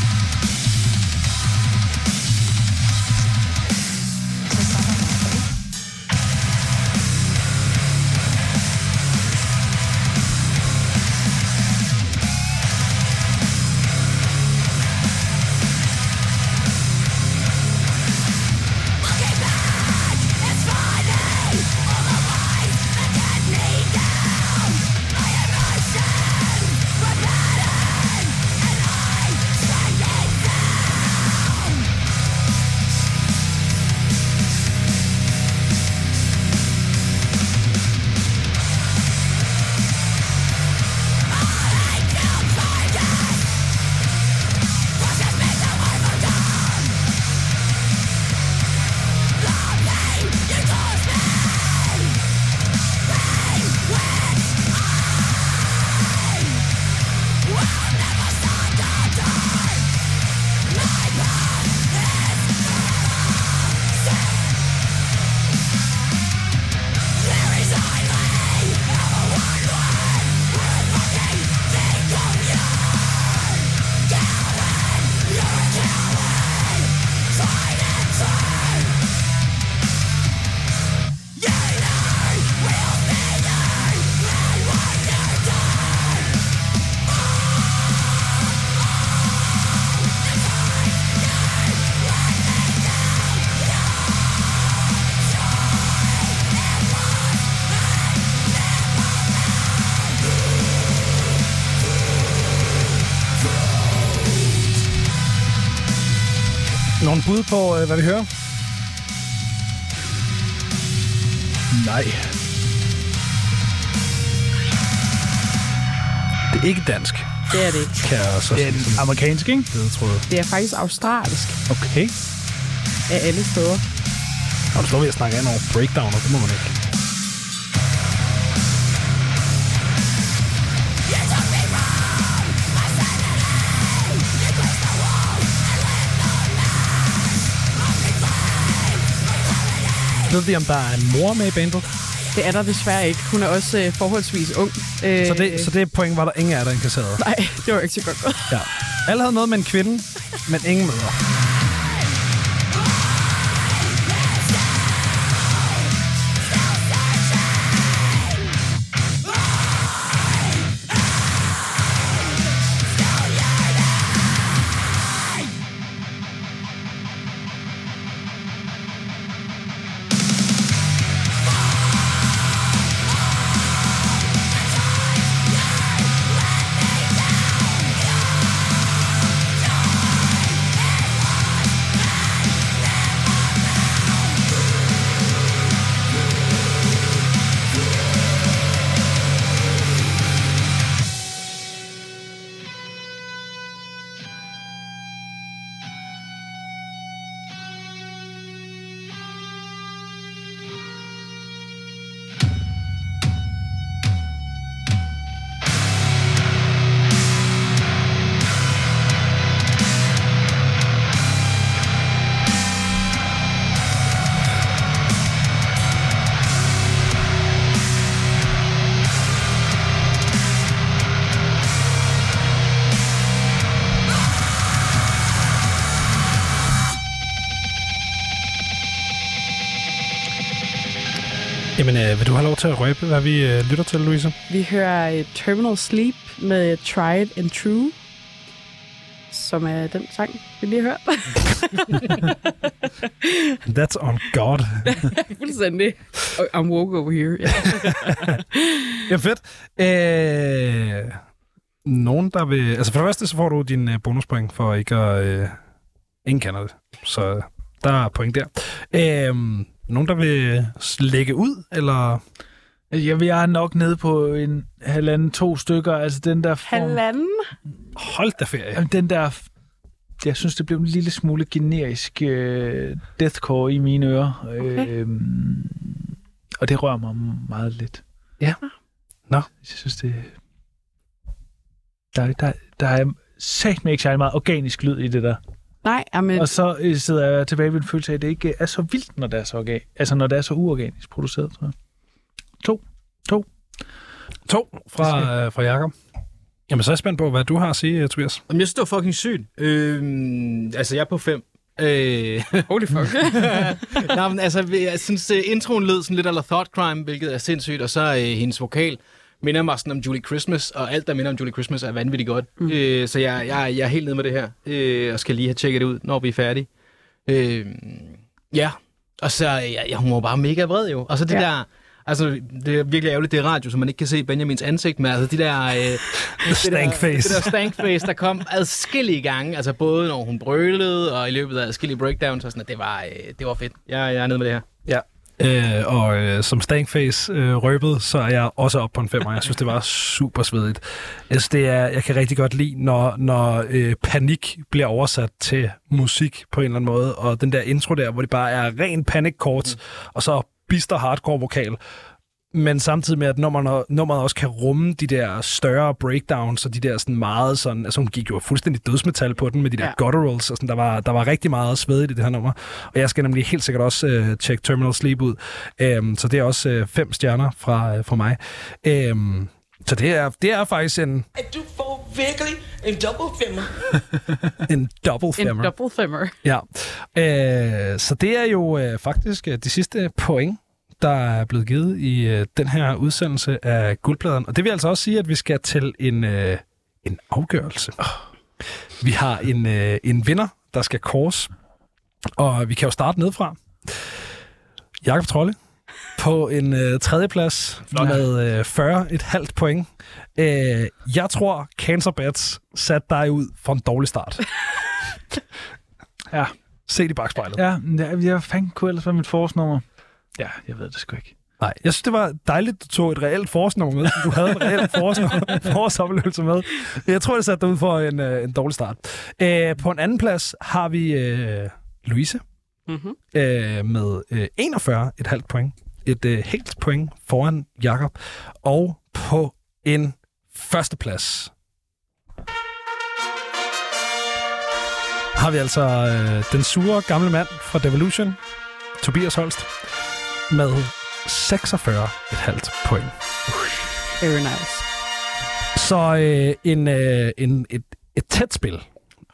Bud på, øh, hvad vi hører? Nej. Det er ikke dansk, Det er det ikke. kan jeg så Det er sige. en amerikansk, ikke? Det tror jeg. Det er faktisk australsk Okay. af alle steder. Og du står ved at snakke an over breakdown, og det må man ikke. Ved vi, om der er en mor med i bandet? Det er der desværre ikke. Hun er også øh, forholdsvis ung. Øh, Så det, så det point var der ingen af der inkasseret. Nej, det var ikke så godt. Ja. Alle havde noget med en kvinde, men ingen møder. Jamen, øh, vil du have lov til at røbe, hvad vi øh, lytter til, Louise? Vi hører uh, Terminal Sleep med Tried and True, som er den sang, vi lige har hørt. That's on God. Fuldstændig. Og I'm woke over here. Ja, fedt. Øh, nogen, der vil... Altså, for det første, så får du din øh, bonuspoint for ikke at... Øh, ingen kender det. Så der er point der. Øh, nogen, der vil lægge ud, eller... Altså, Jeg, jeg er nok nede på en halvanden, to stykker. Altså den der form, Halvanden. Hold da ferie. Jamen, den der... Jeg synes, det blev en lille smule generisk øh, deathcore i mine ører. Okay. Øhm, og det rører mig meget lidt. Ja. Nå. Jeg synes, det... Der, der, der er satme ikke særlig meget organisk lyd i det der. Nej, jamen, Og så øh, sidder jeg tilbage ved en følelse af, at det ikke er så vildt, når det er så, organ- altså, når det er så uorganisk produceret. Så. To. To. To fra, øh, fra Jakob. Jamen, så er jeg spændt på, hvad du har at sige, øh, Tobias. Jamen, jeg synes, det var fucking sygt. Øhm, altså, jeg er på fem. Øh, holy fuck. Nej, men altså, jeg synes, uh, introen lød sådan lidt eller Thought Crime, hvilket er sindssygt, og så uh, hendes vokal minder mig sådan om Julie Christmas, og alt, der minder om Julie Christmas, er vanvittigt godt. Mm. Øh, så jeg, jeg, jeg er helt nede med det her, øh, og skal lige have tjekket det ud, når vi er færdige. Øh, ja, og så, ja, ja, hun var bare mega vred jo. Og så det Ja. ja. der, altså, det er virkelig ærgerligt, det er radio, så man ikke kan se Benjamins ansigt, men altså de der... Øh, det Stankface. Der, det der stankface, der kom adskillige gange, altså både når hun brølede, og i løbet af adskillige breakdowns, og sådan, at det var, øh, det var fedt. Jeg, jeg er nede med det her. Ja. Øh, og øh, som Stankface øh, røbede, så er jeg også op på en femmer. Jeg synes, det var super svedigt. Altså, det er, jeg kan rigtig godt lide, når, når øh, panik bliver oversat til musik på en eller anden måde, og den der intro der, hvor det bare er ren panic chords, mm. og så bister hardcore vokal. Men samtidig med, at nummeret, nummeret også kan rumme de der større breakdowns, og de der sådan meget sådan, altså hun gik jo fuldstændig dødsmetal på den med de der Ja. gutturals, og sådan, der var, der var rigtig meget svedigt i det her nummer. Og jeg skal nemlig helt sikkert også øh, tjekke Terminal Sleep ud. Øhm, så det er også øh, fem stjerner fra, øh, fra mig. Øhm, så det er, det er faktisk en, At du får virkelig en double femmer. en double en femmer. double femmer. Ja, øh, så det er jo øh, faktisk øh, de sidste point, der er blevet givet i øh, den her udsendelse af Guldpladen. Og det vil altså også sige, at vi skal til en, øh, en afgørelse. Vi har en, øh, en vinder, der skal kors, og vi kan jo starte nedfra. Jakob Trolle på en øh, tredjeplads med øh, 40 et halvt point. Øh, jeg tror, Cancer Bats satte dig ud for en dårlig start. Ja. Se det i bagspejlet. Ja, jeg, jeg fanden kunne ellers være mit forsnummer. Ja, jeg ved det sgu ikke. Nej, jeg synes, det var dejligt, du tog et reelt forsnummer med. Du havde en reelt forårsoplevelse med. Jeg tror, det satte dig ud for en, øh, en dårlig start. Øh, på en anden plads har vi øh, Louise Mm-hmm. øh, med øh, 41 et halvt point. Et øh, helt point foran Jakob. Og på en førsteplads har vi altså øh, den sure gamle mand fra Devolution, Tobias Holst, med 46 et halvt point. Very nice. Så øh, en, øh, en, et, et tæt spil,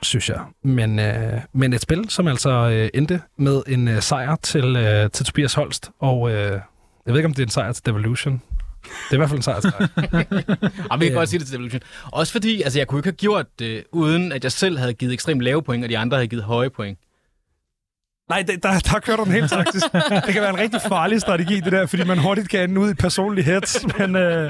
synes jeg. Men, øh, men et spil, som altså øh, endte med en øh, sejr til, øh, til Tobias Holst. Og øh, jeg ved ikke, om det er en sejr til Devolution. Det er i hvert fald en sejr til dig. Og vi kan godt sige det til Devolution. Også fordi, altså jeg kunne ikke have gjort det, uden at jeg selv havde givet ekstremt lave point, og de andre havde givet høje point. Nej, det, der, der kører du den helt taktisk. Det kan være en rigtig farlig strategi, det der, fordi man hurtigt kan ende ud i personlig hets, men øh,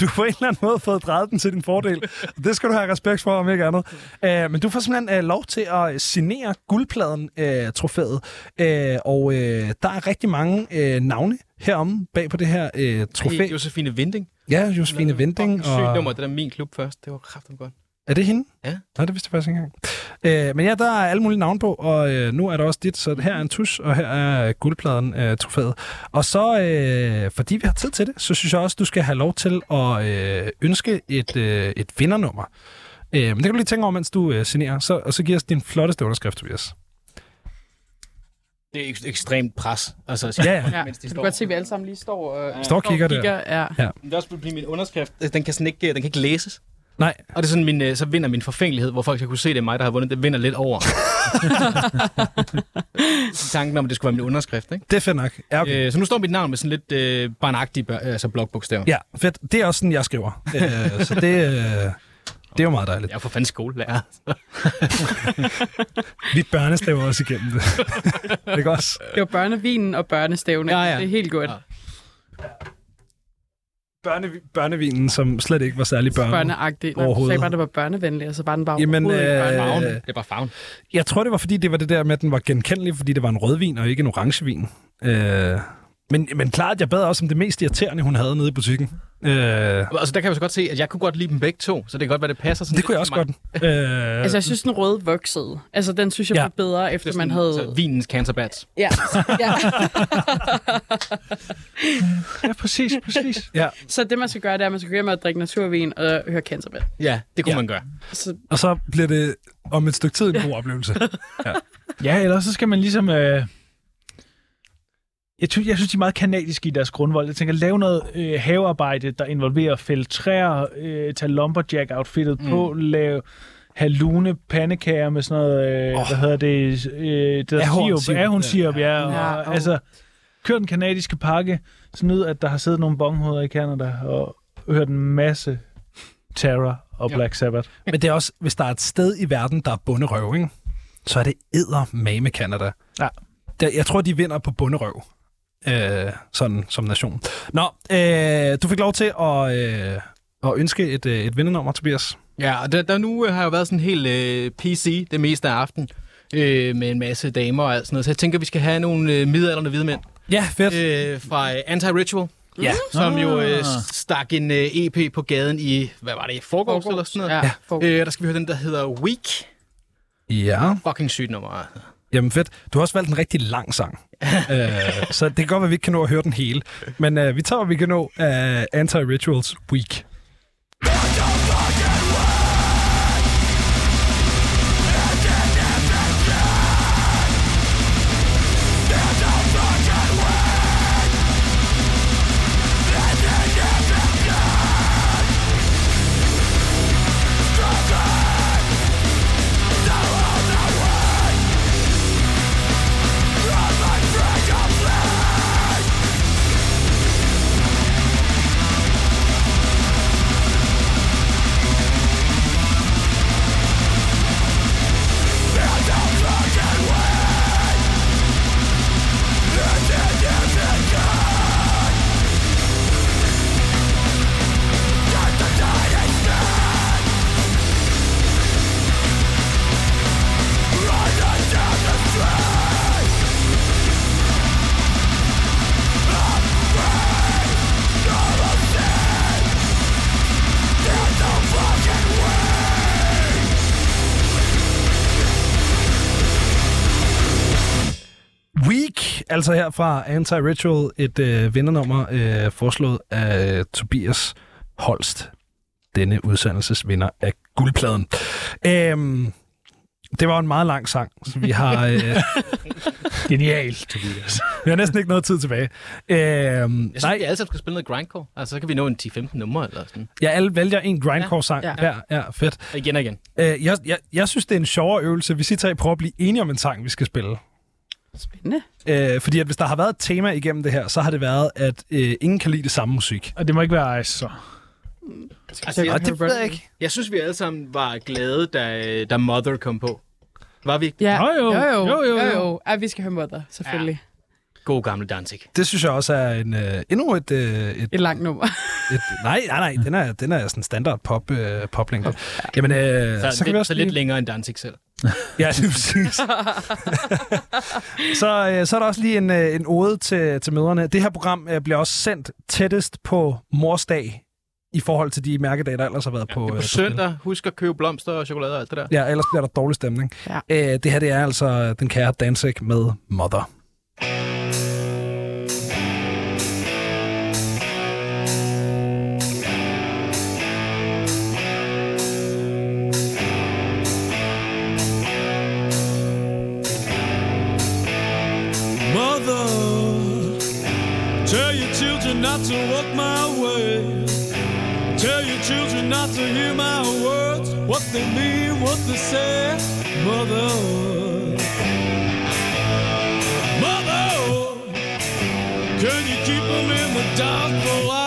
du har på en eller anden måde fået drejet den til din fordel. Det skal du have respekt for, om ikke andet. Øh, men du får simpelthen øh, lov til at signere guldpladen øh, trofæet, øh, og øh, der er rigtig mange øh, navne heromme bag på det her øh, trofæ. Hey, Josefine Vinding. Ja, Josefine Vending. Sygt Og... nummer, det er min klub først. Det var kraftigt godt. Er det hende? Ja. Nej, det vidste jeg faktisk ikke engang. Øh, men ja, der er alle mulige navne på, og øh, nu er der også dit, så her er en tus, og her er guldpladen øh, trofæet. Og så, øh, fordi vi har tid til det, så synes jeg også, du skal have lov til at øh, ønske et, øh, et vindernummer. Øh, men det kan du lige tænke over, mens du øh, signerer, så, og så giver os din flotteste underskrift, Tobias. Det er ek- ekstremt pres. Altså, Ja, ja. Ja, mens de du kan står. godt se, at vi alle sammen lige står og, Står og kigger der. Ja. Det er også fordi min underskrift, øh, den kan, sådan ikke, den kan ikke læses. Nej, Og det er sådan, min, øh, så vinder min forfængelighed, hvor folk skal kunne se, det er mig, der har vundet, det vinder lidt over. Tanken om, at det skulle være min underskrift, ikke? det er fedt nok. Ja, okay. Øh, så nu står mit navn med sådan lidt øh, barnagtige bør- altså blokbogstaver. ja, fedt. Det er også sådan, jeg skriver. øh, så det, øh, det er jo meget dejligt. Jeg er for fanden skolelærer. Vi børnestaver også igennem det. ikke også? Det var børnevinen og børnestævne. Ja, ja. Det er helt godt. Ja. Børne, børnevinen, som slet ikke var særlig børne. Børneagtigt. Nå, Du sagde bare, at det var børnevenligt, og så var den bare Jamen, øh, børnevenlig. Farven. Det er bare farven. Jeg tror, det var, fordi det var det der med, at den var genkendelig, fordi det var en rødvin og ikke en orangevin. Øh, Men, men klart, jeg bad også om det mest irriterende, hun havde nede i butikken. Øh, Altså, der kan jeg så godt se, at jeg kunne godt lide dem begge to, så det kan godt være, det passer sådan det kunne jeg også godt. Øh, Altså, jeg synes, den røde voksede. Altså, den synes jeg Ja. blev bedre, efter er man sådan, havde... Så vinens cancer bats. Ja, ja. Ja, præcis, præcis. ja. Så det, man skal gøre, det er, at man skal gøre med at drikke naturvin og høre cancerband. Ja, det kunne Ja. man gøre. Så Og så bliver det om et stykke tid en god oplevelse. Ja, ellers så skal man ligesom... Øh... Jeg, synes, jeg synes, de er meget kanadiske i deres grundvold. Jeg tænker, lave noget øh, havearbejde, der involverer feltræer, øh, tage lumberjack-outfittet mm. på, lave have lune pandekager med sådan noget, øh, oh. hvad hedder det, øh, det der sirup, ahornsirup, ja. Ja, Og, åh. altså, kør den kanadiske pakke, sådan ud, at der har siddet nogle bonghoveder i Canada, og hørt en masse Terror og Ja. Black Sabbath. Men det er også, hvis der er et sted i verden, der er bunderøv, ikke? så er det med Canada. Ja. Jeg tror, de vinder på bunderøv. Øh, sådan som nation. Nå, øh, du fik lov til at, øh, at ønske et, øh, et vindernummer, Tobias. Ja, og der, der nu øh, har jo været sådan helt øh, PC det meste af aften, øh, med en masse damer og alt sådan noget. Så jeg tænker, vi skal have nogle øh, midalderne hvide mænd Ja, fedt. øh, fra øh, Anti-Ritual, Ja. som jo øh, Ah. stak en øh, EP på gaden i, hvad var det, i forgårs eller sådan noget? Ja, ja. Øh, der skal vi høre den, der hedder Week. Ja, Fucking sygt nummer. Jamen fedt. Du har også valgt en rigtig lang sang. øh, så det kan godt være, at vi ikke kan nå at høre den hele. Men øh, vi tager, hvad vi kan nå af Anti-Rituals Week. Altså her fra Anti-Ritual, et øh, vindernummer øh, foreslået af Tobias Holst, denne udsendelsesvinder af guldpladen. Øhm, det var en meget lang sang, så vi har, øh, Genialt, Tobias. vi har næsten ikke noget tid tilbage. Øhm, Jeg synes, nej, vi alle sammen skal spille noget grindcore. Altså, så kan vi nå en 10-15 numre eller sådan. jeg alle vælger en grindcore-sang Ja. hver. Ja, fedt. Og igen og igen. Øh, jeg, jeg, jeg synes, det er en sjovere øvelse, hvis I tre prøver at blive enige om en sang, vi skal spille. Spændende. Øh, fordi at hvis der har været et tema igennem det her, så har det været, at øh, ingen kan lide det samme musik. Og det må ikke være Ice, så. Altså, jeg, det ved jeg ikke. jeg synes, vi alle sammen var glade, da, da Mother kom på. Var vi ikke? Ja. Jo, jo. jo, jo. Jo, jo, jo. jo. Ja, vi skal høre Mother, selvfølgelig. God gamle Danzig. Det synes jeg også er en, øh, endnu et, øh, et, Et langt nummer. et... Nej, nej, nej. Den er, den er sådan standard pop, øh, poplængde. Jamen, øh, Så, så, kan vi lidt, også så lidt længere end Danzig selv. Ja, det er præcis. så, øh, så er der også lige en, øh, en ode til, til mødrene. Det her program øh, bliver også sendt tættest på morsdag i forhold til de mærkedage, der ellers har været på, Det er på spil. søndag. Husk at købe blomster og chokolade og alt det der. Ja, ellers bliver der dårlig stemning. Ja. Øh, det her det er altså den kære Danzig med. Mother, not to walk my way. Tell your children not to hear my words, what they mean, what they say. Mother, Mother, can you keep them in the dark for a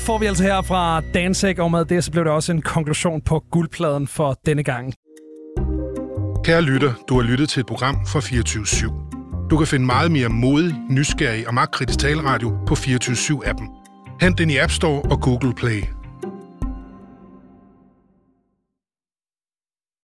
får vi altså her fra Dansek, og med det så blev det også en konklusion på guldpladen for denne gang. Kære lytter, du har lyttet til et program fra 24 /7. Du kan finde meget mere modig, nysgerrig og magtkritisk taleradio på 24 7 appen Hent den i App Store og Google Play.